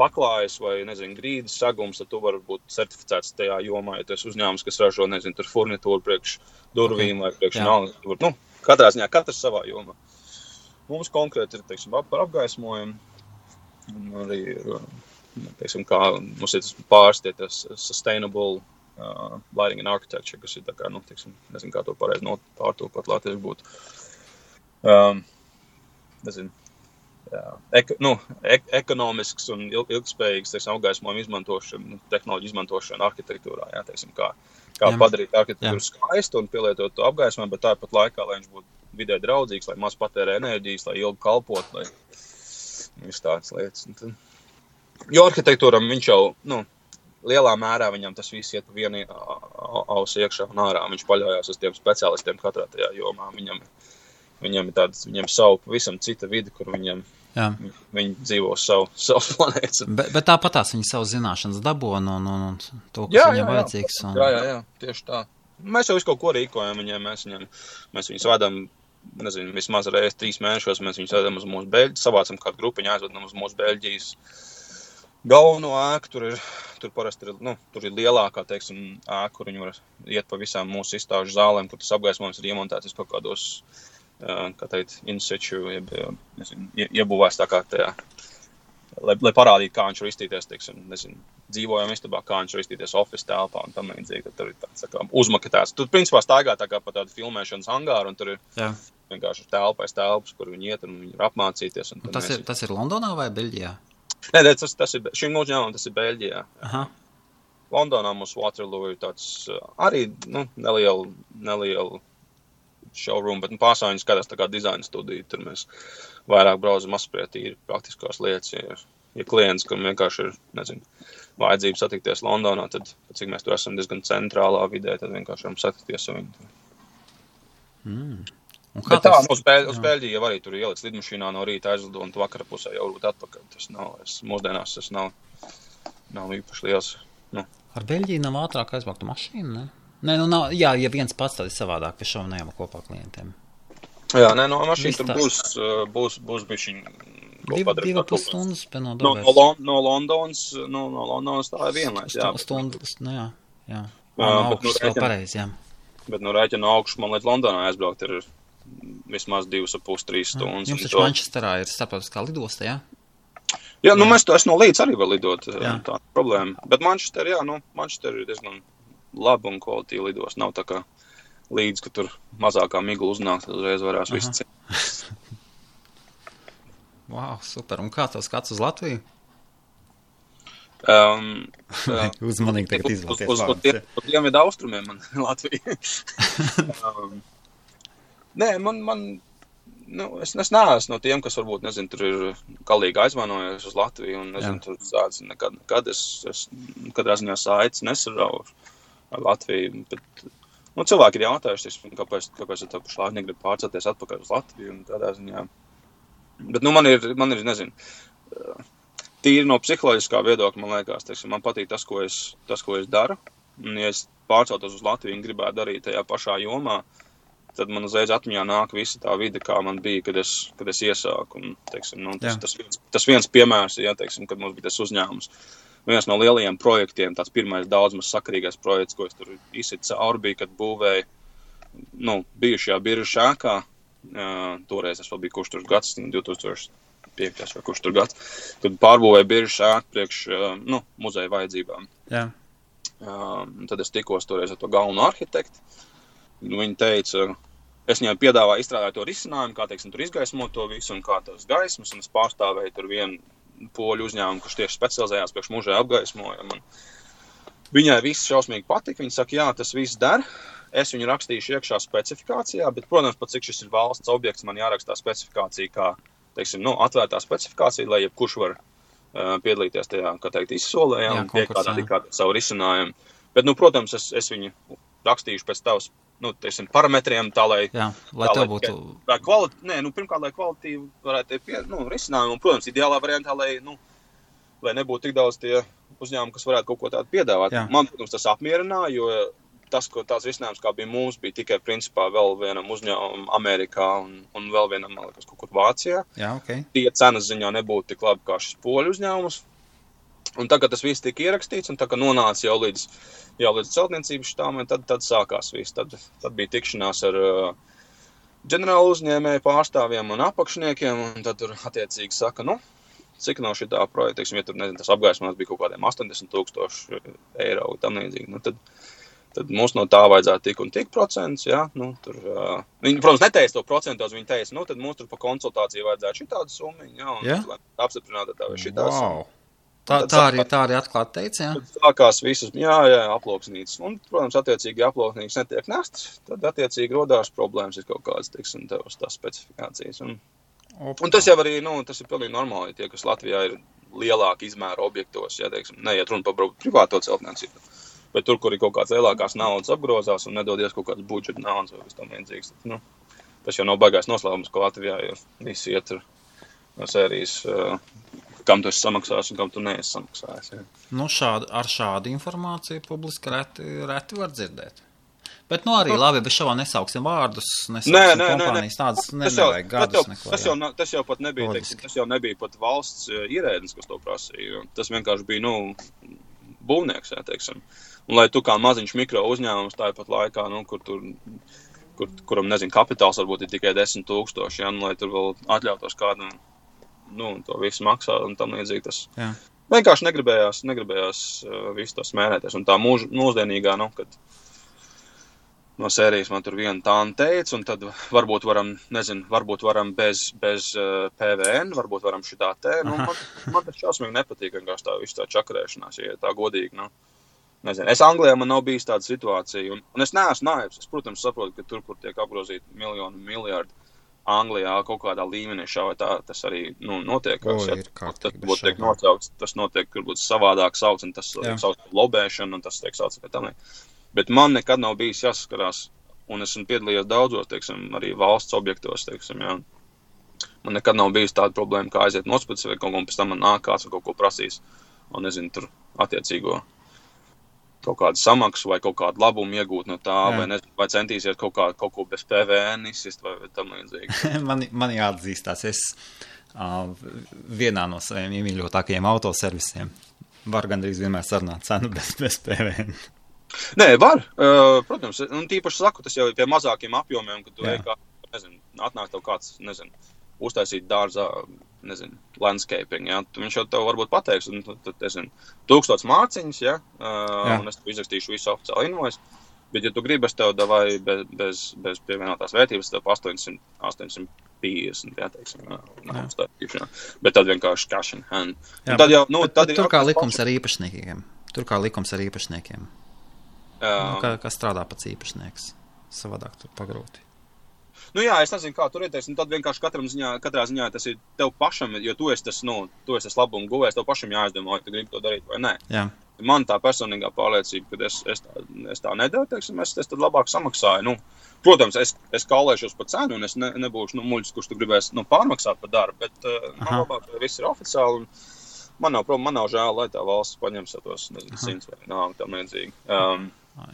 paklājas vai, nezinu, grīdas sagums, tad tu vari būt certificēts tajā jomā. Ja esi uzņēmums, kas ražo, nezinu, furnitūru priekš durvīm vai priekš naudas. Nu, katrā ziņā, katrs savā jomā. Mums konkrēti ir, teiksim, ap- par apgaismojumu. Arī, ir, teiksim, kā mums ir tas tas sustainable uh, lighting and architecture, kas ir tā kā, nu, teiksim, nezinu, kā to pareizi pārtulkot latviešu būtu. Um, nezinu, ek, nu, ek, ekonomisks un il, ilgspējīgs, teiksim, apgaismojuma izmantošana, nu, tehnoloģiju izmantošana arhitektūrā, jā, teiksim, kā, kā Jā. padarīt arhitektūru skaistu un pielietot to apgaismojumu, bet tāpat laikā, lai viņš būtu vidē draudzīgs, lai maz patērē enerģijas, lai ilgi kalpot, lai viss tādas lietas. Un tad- Jo arhitektūram viņš jau, nu, lielā mērā viņam tas viss iet pa vienu ausu iekšā un ārā. Viņš paļaujas uz tiem speciālistiem katrā tajā jomā. Viņam, viņam ir tāds, viņam savu pavisam cita vide, kur viņam, Jā. viņi dzīvo savu, savu planētu. Bet, bet tāpat tās viņi savu zināšanas dabūna un, un, un to, kas Jā, viņam jā. vajadzīgs. Un, Jā, jā, jā, tieši tā. Mēs jau visu kaut ko rīkojam viņiem, mēs, viņiem, mēs viņus vadām, nezinu, vismaz reizes trīs mēnešos, mēs viņus vedam uz mūsu Beļģijas, savācam kādu grupiņu, aizvedam uz mūsu Beļģijas galveno ēku. Tur ir, tur parasti ir, nu, tur ir lielākā, teiksim, ēka, kur viņi var iet pa visām mūsu izstāžu zālēm, kur tas apgaismojums ir iemontēts kaut kādos, kā teikt, in situ, jeb, nezinu, ie- iebūvēts tā kā tajā lai, lai parādītu, kā viņš var iztīties, teiksim, nezinu, dzīvojam istabā, kā viņš var iztīties oficiālā telpā un tam līdzīgi. Tad tur ir tāds tā kā uzmaketēts. Tur, principā, staigā tā kā pa tādu filmēšanas angāru, un tur ir Jā. vienkārši telpa aiz telpas, kur viņi iet un viņi var apmācīties. un Un Tas mēs- ir, tas ir Londonā vai Beļģijā? Nē, nē, tas, tas ir, šim uzņēmumam tas ir Beļģijā. Aha. Londonā mums Waterloo ir tāds arī, nu, neliela, neliela showroom, bet, nu, pārstāvjums skatās tā kā dizaina studija. Tur mēs vairāk braucam apspriest īri praktiskās lietas, ja ja klients, kam vienkārši ir, nezinu, vajadzība satikties Londonā, tad, cik mēs tur esam diezgan centrālā vidē, tad vienkārši varam satikties ar viņu. Mm. Tā, tas- uz, Bēļ, uz Beļģiju jau arī tur ielicis lidmašīnā no rīta aizlido un vakarā pusē jau būt atpakaļ. Tas nav, es, mūsdienās tas nav, nav īpaši liels. Nu, Ar Beļģiju nav ātrāk aizbraukta mašīna. Ne? Nē, nu nav, jā, ja viens pats tad ir savādāk, pie šām nejām kopā klientiem. jā, nē, no mašīnas Viss tur tā. būs, būs, būs bišķiņ. Div, divi pus stundas pie no No, no, Lon, no Londonas, no, no Londonas tā ir vienlaiks, jā. Stundu, nu jā, jā. Jā, Jā, bet nu vēl rēķina- pareizi, jā. Bet no rēķina no augšas man līdz Londonai aizbraukt ir vismaz divas ap pus, trīs stundas. Jums taču to- Manchesterā ir starptautiskā lidosta, jā? Jā, nu mēs to esam no līdz arī var lidot. Jā. Jā. Tā problēma. Bet Manchester, jā, nu, Manchester ir diezgan laba un kvalitīva lidos. Nav tā kā līdz, ka tur mazākā migla uznāk, tad uzreiz varēs viss ciet. Wow, super. Un kā tev skats uz Latviju? Um, jā. Uzmanīgi tagad uz, uz, izvēlēties uz, uz, jā. uz dienvidu austrumiem man Latvija. um, nē, man, man nu, es, es neesmu no tiem, kas varbūt, nezinu, tur ir galīgi aizvainojies uz Latviju un, nezinu, Jā. tur tāds nekad, nekad es, es katrā ziņā saites nesarauju ar Latviju, bet, nu, cilvēki ir jautājušies, kāpēc, kāpēc tā pašlaik negrib pārcelties atpakaļ uz Latviju. Bet, nu, man ir, man ir, nezinu, tīri no psiholoģiskā viedokļa, man liekas, teiksim, man patīk tas, ko es, tas, ko es daru. Un, ja es pārceltos uz Latviju un gribētu darīt tajā pašā jomā, tad man uzreiz atmiņā nāk visa tā vide, kā man bija, kad es, kad es iesāku. Un, teiksim, nu, tas, Jā. tas, viens, tas viens piemērs, ja, teiksim, kad mums bija tas uzņēmums. Viens no lielajiem projektiem, tāds pirmais daudz maz sakarīgais projekts, ko es tur izsīcu cauri, bija, kad būvēju nu, bijušajā biržā šākā. Uh, toreiz es vēl biju kurš tur gads, 2005. vai kurš tur gads, kad pārbūvēju biržu šāku priekš uh, nu, muzeja vajadzībām. jā. Um, tad es tikos toreiz ar to galveno arhitektu. Nu, Viņa teica, es viņai piedāvāju izstrādāt to risinājumu, kā teiksim, tur izgaismot to visu un kā tas gaismas. Un es pārstāvēju tur vienu poļu uzņēmumu, kurš tieši specializējās priekš muzeja apgaismojumu. Un Viņai viss šausmīgi patika. Viņa saka, jā, tas viss der. Es viņu rakstīšu iekšā specifikācijā, bet, protams, pat cik šis ir valsts objekts, man jārakstā specifikācija, kā teiksim, nu, atvērtā specifikācija, lai jebkurš var uh, piedalīties tajā, kā teikt, izsolē, un jā. kādu savu risinājumu. Bet, nu, protams, es, es viņu rakstīšu pēc tavas nu, teiksim, parametriem, tā lai. jā. Lai tā, tev būtu. Lai kvalit... Nē, nu, pirmkārt, lai kvalitīvi varētu pie, nu, risinājumi, un, protams, ideālā variantā, lai, nu, lai nebūtu tik daudz tie uzņēmumi, kas varētu kaut ko tādu piedāvāt. Jā. Man, protams, tas apmierināja, jo tas, ko tāds risinājums, kā bija mums, bija tikai principā vēl vienam uzņēmumam Amerikā un, un vēl vienam, man liekas, kaut kur Vācijā Jā, ok. tie cenas ziņā nebūtu tik labi kā šis poļu uzņēmums. Un tagad tas viss tika ierakstīts, un tā kā nonāca jau līdz, jau līdz celtniecības štāmiem, tad, tad sākās viss. Tad, tad bija tikšanās ar uh, ģenerālu uzņēmēju pārstāvjiem un apakšniekiem, un tad tur attiecīgi saka, nu, cik no šī tā projekta, teiksim, ja tur, nezinu, tas apgaismojums bija kaut kādiem 80 tūkstoši eiro un tam līdzīgi, nu, tad, tad mums no tā vajadzētu tik un tik procents, jā, nu, tur, uh, viņi, protams, neteica to procentos, viņi teica, nu, tad mums tur pa konsultāciju vajadzētu šitādu summu, jā, un lai apstiprinātu tā vai šitādu. Wow. Tā, tā arī, tā arī atklāti teica, jā. Tad sākās visas, jā, jā, aploksnītes. Un, protams, attiecīgi, aploksnītes netiek nests, tad, attiecīgi, rodās problēmas, ir kaut kādas, teiksim, tevas tās specifikācijas. Un, Opa. un tas jau arī, nu, tas ir pilnīgi normāli, tie, kas Latvijā ir lielāka izmēra objektos, ja, teiksim, neiet runa par privāto celtniecību. Bet tur, kur ir kaut kāds lielākās naudas apgrozās un nedodies kaut kāds budžeta naudas vai kas tam līdzīgs, nu, tas jau nav baigais noslēpums, ka Latvijā ir visi iet ar- no sērijas, uh, kam tu esi samaksājis un kam tu neesi samaksājis. Ja. Nu, šādu, ar šādu informāciju publiski reti, reti var dzirdēt. Bet, nu, arī labi, bez šāda nesauksim vārdus, nesauksim Nē, nē, nē, nē. tādas, ne, Tas jau, nevajag tas, jau, gadus neko. tas, jā. jau, na- tas jau pat nebija, Loģiski. teiksim, tas jau nebija pat valsts eh, ierēdnis, kas to prasīja. Tas vienkārši bija, nu, būvnieks, jā, teiksim. Un lai tu kā maziņš mikro uzņēmums tāpat laikā, nu, kur tur, kur, kuram, nezinu, kapitāls varbūt ir tikai 10 tūkstoši, ja, nu, lai tur vēl atļautos kādam, nu, to visu maksāt un tam līdzīgi tas. Jā. Vienkārši negribējās, negribējās uh, visu to smērēties. Un tā mūž, mūsdienīgā, nu, kad no sērijas man tur viena tāna teica, un tad varbūt varam, nezinu, varbūt varam bez, bez uh, PVN, varbūt varam šitā te. Nu, man, man tas šausmīgi nepatīk, vienkārši tā visu tā čakarēšanās, ja tā godīgi, nu. Nezinu. Es Anglijā man nav bijis tāda situācija, un, un es neesmu naivs. Es, protams, saprotu, ka tur, kur tiek apgrozīti miljoni, miljardi, Anglijā kaut kādā līmenī šā vai tā tas arī nu, notiek. O, ja, tas būtu tiek nosaukts, tas notiek varbūt savādāk sauc, un tas tiek sauc par lobēšanu, un tas tiek sauc par tam. Bet man nekad nav bijis jāsaskarās, un esmu piedalījies daudzos, teiksim, arī valsts objektos, teiksim, jā. Man nekad nav bijis tāda problēma, kā aiziet nospēcēt vai kaut ko, un pēc tam man nāk kāds un kaut ko prasīs, un nezinu, tur attiecīgo kaut kādu samaksu vai kaut kādu labumu iegūt no tā, Jā. vai, nezinu, vai centīsies kaut, kā, kaut ko bez PVN izsist vai, tam līdzīgi. man, man jāatzīstās, es uh, vienā no saviem iemīļotākajiem autoservisiem varu gandrīz vienmēr sarunāt cenu bez, bez PVN. Nē, var. Uh, protams, un tīpaši saku, tas jau ir pie mazākiem apjomiem, kad tu ej kā, nezinu, atnāk tev kāds, nezinu, uztaisīt dārzā, nezinu, landscaping, jā, tu viņš jau tev varbūt pateiks, un tad, tad, nezinu, tūkstots mārciņas, jā, uh, un es izrakstīšu visu oficiālu invoice, bet, ja tu gribi, es tev davai bez, bez, bez pievienotās vērtības, pa 800, 850, jā, teiksim, jā, jā. Jā. bet tad vienkārši cash in hand. Jā, tad jau, nu, Bet, tad bet tur kā likums ar īpašniekiem. Tur kā likums ar īpašniekiem. pašam. Nu, kā, kā strādā pats īpašnieks. Savādāk tur pagrūti. Nu, jā, es nezinu, kā tur ir. Un tad vienkārši katram ziņā, katrā ziņā tas ir tev pašam, jo tu esi tas, nu, tu esi tas labuma guvējs, tev pašam jāizdomā, vai tu gribi to darīt vai nē. Jā, Man tā personīgā pārliecība, ka es, es, tā, es tā nedaru, teiksim, es, es tad labāk samaksāju. Nu, protams, es, es kaulēšos par cenu, un es ne, nebūšu nu, muļķis, kurš tu gribēs nu, pārmaksāt par darbu, bet uh, man labāk, viss ir oficiāli. Un, Man nav, man nav žēl, lai tā valsts paņems tos simts vai nav tam līdzīgi. Um,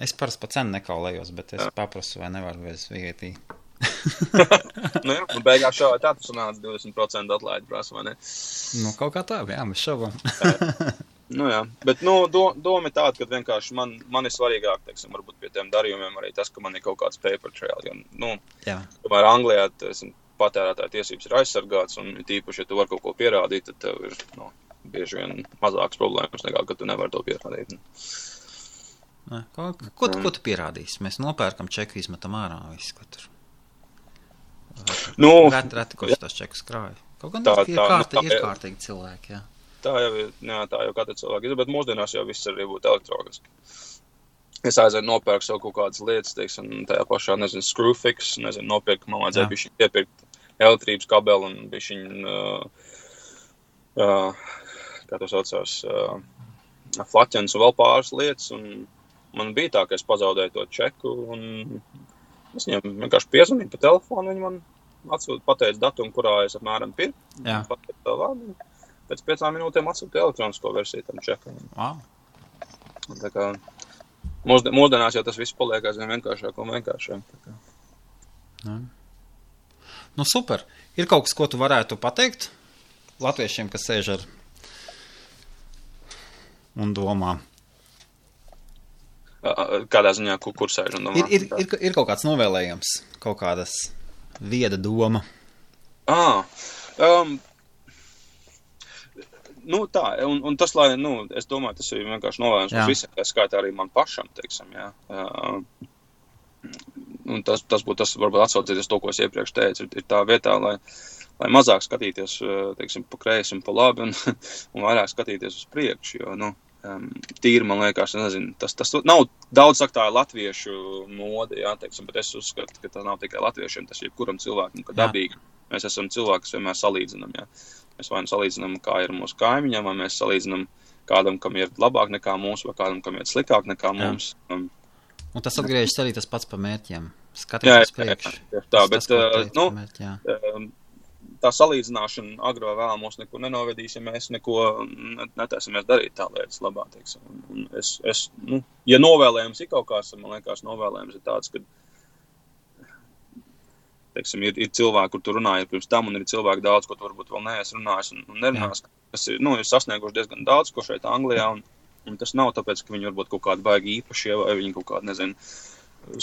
es parasti par cenu nekaulējos, bet es paprasu, vai nevaru bez vietī. nu, jā, un beigās šā vai tā tas sanāca 20% atlaidi prasa, vai ne? Nu, kaut kā tā, jā, bez šaubām. Nu, jā, bet nu, do, doma ir tāda, ka vienkārši man, man ir svarīgāk, teiksim, varbūt pie tiem darījumiem arī tas, ka man ir kaut kāds paper trail. Jo, nu, jā, tomēr Anglijā teiksim, patērētāja tiesības ir aizsargāts, un tīpaši, ja tu vari kaut ko pierādīt, tad tev ir nu, bieži vien mazākas problēmas nekā, ka tu nevari to pierādīt. Nē, Ko, ko, tu- ko tu pierādīsi? Mēs nopērkam čeku, izmetam ārā visu, ko tur. Nu, Reti, reti, kurš tos čekus krāja. Kaut gan Tā- tā- kārti, tā- ir kārtīgi cilvēki, jā. tā jau ir, jā, tā jau katra cilvēka ir, bet mūsdienās jau viss arī būtu elektroniski. Es aizēju nopērku sev kaut kādas lietas, teiksim, tajā pašā, nezinu, screwfix, nezinu, nopirku, man vajadzēja bišķiņ iepirkt elektrības kabeli un bišķiņ, uh, uh, kā to saucās, uh, flaķens un vēl pāris lietas, un man bija tā, ka es pazaudēju to čeku, un es viņam vienkārši piezvanīju pa telefonu, viņi man atsūta, pateica datumu, kurā es apmēram pirku, pēc piecām minūtēm atsūta elektronisko versiju tam čekam. Wow. Tā kā mūsd- mūsdienās jau tas viss paliek aizvien vienkāršāk un vienkāršāk. kā. Nu, super. Ir kaut kas, ko tu varētu pateikt latviešiem, kas sēž ar un domā. Kādā ziņā, kur, kur sēž un domā. Ir, ir, ir, ir kaut kāds novēlējums, kaut kādas vieda doma. Ah, um, nu, tā, un, un tas, lai, nu, es domāju, tas ir vienkārši novērojams mums visiem, tā skaitā arī man pašam, teiksim, jā. Un tas, tas būtu tas, varbūt atsaucieties to, ko es iepriekš teicu, ir, ir tā vietā, lai, lai mazāk skatīties, teiksim, pa kreisi un pa labi, un, un vairāk skatīties uz priekšu, jo, nu, um, tīri, man liekas, nezinu, tas, tas nav daudz sakt tā ir latviešu mode, jā, teiksim, bet es uzskatu, ka tas nav tikai latviešiem, tas ir jebkuram cilvēkam, ka Jā. dabīgi. Mēs esam cilvēki, kas vienmēr salīdzinām, jā. Mēs vai nu salīdzinām, kā ir mūsu kaimiņam, vai mēs salīdzinām kādam, kam ir labāk nekā mūsu, vai kādam, kam ir slikāk nekā Jā. mums. Um, Un tas atgriežas arī tas pats par mērķiem. Jā, Skatīties jā, priekš. jā, tieši tā, Tas bet, tas, uh, nu, mērķi, jā. um, tā salīdzināšana agrāk vai vēlāk mūs nekur nenovedīs, ja mēs neko ne- netaisamies darīt tā lietas labā. Teiksim. Un- Es, es, nu, ja novēlējums ir kaut kāds, man liekas, novēlējums ir tāds, ka teiksim, ir, ir cilvēki, kur tu runāji pirms tam, un ir cilvēki daudz, ko tu varbūt vēl neesi runājis un, un nerunājis, kas ir, nu, ir sasnieguši diezgan daudz, ko šeit Anglijā. Un, un tas nav tāpēc, ka viņi varbūt kaut kādi baigi īpašie vai viņi kaut kādi, nezinu,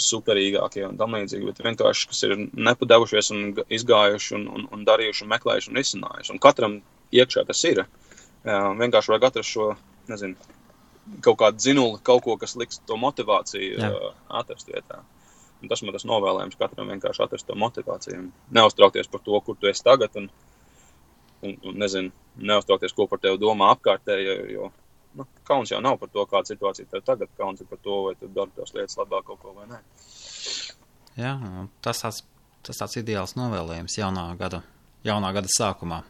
superīgākie un tam līdzīgi, bet vienkārši, kas ir nepadevušies un izgājuši un, un, un darījuši un meklējuši un risinājuši. Un katram iekšā tas ir. Vienkārši vajag atrast šo, nezinu, kaut kādu zinuli, kaut ko, kas liks to motivāciju Jā. atrast vietā. Un tas man tas novēlējums katram vienkārši atrast to motivāciju. Neuztraukties par to, kur tu esi tagad, un, un, un nezinu, neuztraukties, ko par tevi domā apkārtēji, jo nu, kauns jau nav par to, kāda situācija tev tagad, kauns ir par to, vai tu dari tās lietas labāk kaut ko vai nē. Jā, un tas tāds tas tāds ideāls novēlējums jaunā gada, jaunā gada sākumā.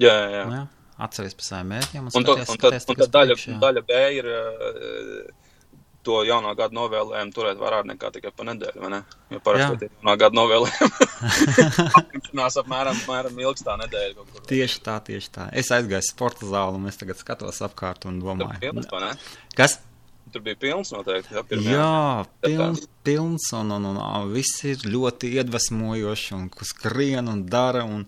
Jā, jā, jā. Nu, jā. Atceries par saviem mērķiem. Un, to, un, tad, un tad daļa, priekš, daļa B ir uh, to jaunā gada novēlējumu turēt vairāk nekā tikai pa nedēļu, ne? Jo parasti tie jaunā gada novēlējumi apņemšanās apmēram, apmēram ilgstā nedēļa kaut kur. Tieši tā, tieši tā. Es aizgāju sporta zāli un es tagad skatos apkārt un domāju. Pilns, ne? Kas? Tur bija pilns noteikti. Jā, pirmajā. jā pilns, pilns un, un, un, un viss ir ļoti iedvesmojoši un skrien un dara un,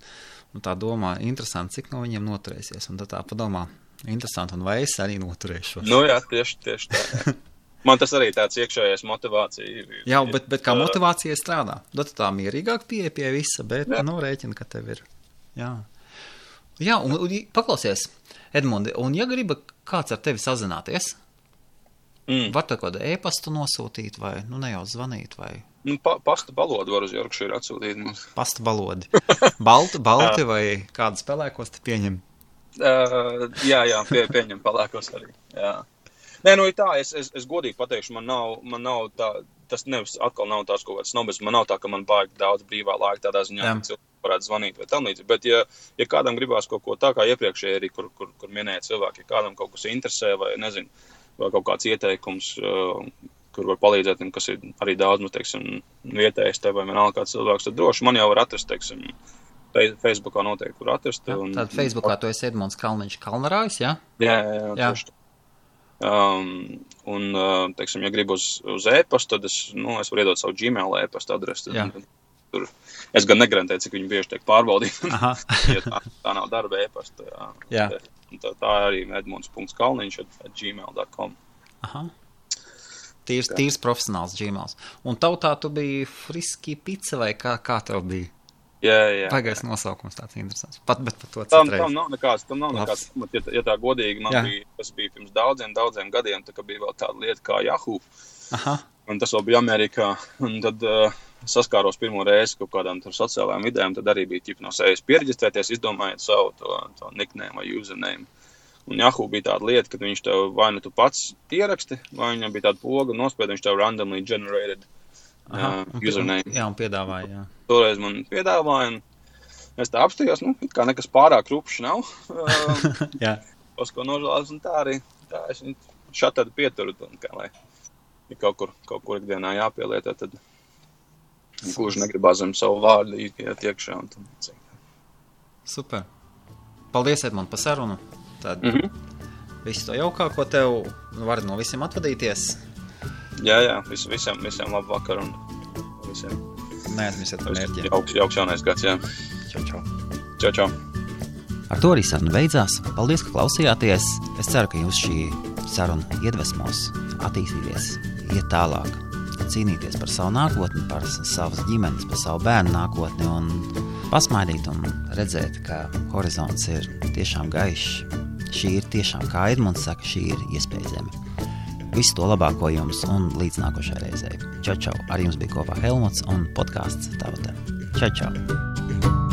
un tā domā, interesanti, cik no viņiem noturēsies. Un tad tā padomā, interesanti, un vai es arī noturēšos. Nu jā, tieši, tieši tā. Man tas arī tāds iekšējais motivācija. Ir, jā, bet, bet kā motivācija strādā. Tad tā mierīgāk pieeja pie visa, bet jā. nu rēķina, ka tev ir. Jā, jā un, un paklausies, Edmundi, un ja griba kāds ar tevi sazināties, mm. var te kādu e-pastu nosūtīt vai, nu ne jau zvanīt vai. Nu, pa, pasta balodu var uz Jorkšīru atsūtīt mums. Pasta balodi. balti, balti vai kādu spēlēkos te pieņem? Uh, jā, jā, pie, pieņem palēkos arī. Jā. Nē, nu, tā, es, es, es godīgi pateikšu, man nav, man nav tā, tas nevis atkal nav tās kaut kāds snobisms, man nav tā, ka man baigi daudz brīvā laika tādā ziņā, ka cilvēki varētu zvanīt vai tam līdzīgi. Bet, ja, ja kādam gribās kaut ko tā kā iepriekšēji arī, kur, kur, kur minēja cilvēki, ja kādam kaut kas interesē vai, nezinu, vai kaut kāds ieteikums, uh, kur var palīdzēt, un kas ir arī daudz, nu, teiksim, vietējais tev vai vienalga kāds cilvēks, tad droši man jau var atrast, teiksim, Facebookā noteikti, kur atrast. Un, tad Facebookā tu esi Edmunds Kalniņš Kalnarājs, jā? Jā, jā, jā, jā. tieši. Um, un, uh, teiksim, ja gribu uz, uz e-pastu, tad es, nu, es varu iedot savu Gmail e-pasta adresi. Tur es gan negarantēju, cik viņi bieži tiek pārbaudīti. ja tā, tā nav darba e-pasta. Jā. jā. Tā, tā arī edmunds.kalniņš at gmail.com. Aha. Tīrs, tīrs profesionāls Gmails. Un tautā tu biji friski pizza vai kā, kā tev bija? Jā, jā. Pagais nosaukums tāds interesants. Pat, bet par to tam, citreiz. tam nav nekāds, tam nav nekāds, ja, ja tā godīgi, man jā. bija, tas bija pirms daudziem, daudziem gadiem, tā kā bija vēl tāda lieta kā Yahoo. Aha. Un tas vēl bija Amerikā. Un tad uh, saskāros pirmo reizi kaut kādām sociālajām idejām, tad arī bija ķip no sevis pierģistrēties, izdomājiet savu to, to nickname vai username. Un Yahoo bija tāda lieta, ka viņš tev vai nu tu pats pieraksti, vai viņam bija tāda poga nospied, viņš tev randomly generated Aha, uh, username. Jā, un piedāvāja. Jā. Toreiz man piedāvāja, un es tā apstājos, nu, kā nekas pārāk rupšs nav. Uh, jā. Uz ko nožēlās, un tā arī tā es šādi tad pieturu, un kā lai ja kaut kur, kaut kur ikdienā jāpielietā, tad gluži negribās zem savu vārdu iet iekšā. Un tad, Super. Paldies, Edmund, par sarunu. Tad mm -hmm. visu to jaukāko tev, var no visiem atvadīties. Jā, jā, vis, visiem, visiem labu vakaru un visiem. Neaizmirsiet par mērķiem. Jauks, jauks jaunais gads, jā. Čau, čau. Čau, čau. Ar to arī saruna beidzās. Paldies, ka klausījāties. Es ceru, ka jūs šī saruna iedvesmos, attīstīties, iet tālāk, cīnīties par savu nākotni, par savas ģimenes, par savu bērnu nākotni un pasmaidīt un redzēt, ka horizonts ir tiešām gaišs. Šī ir tiešām, kā Edmunds saka, šī ir iespējama. Visu to labāko jums un līdz nākošajai reizei. Čau, čau! Ar jums bija kopā Helmuts un podkāsts Tavata. Čau, čau!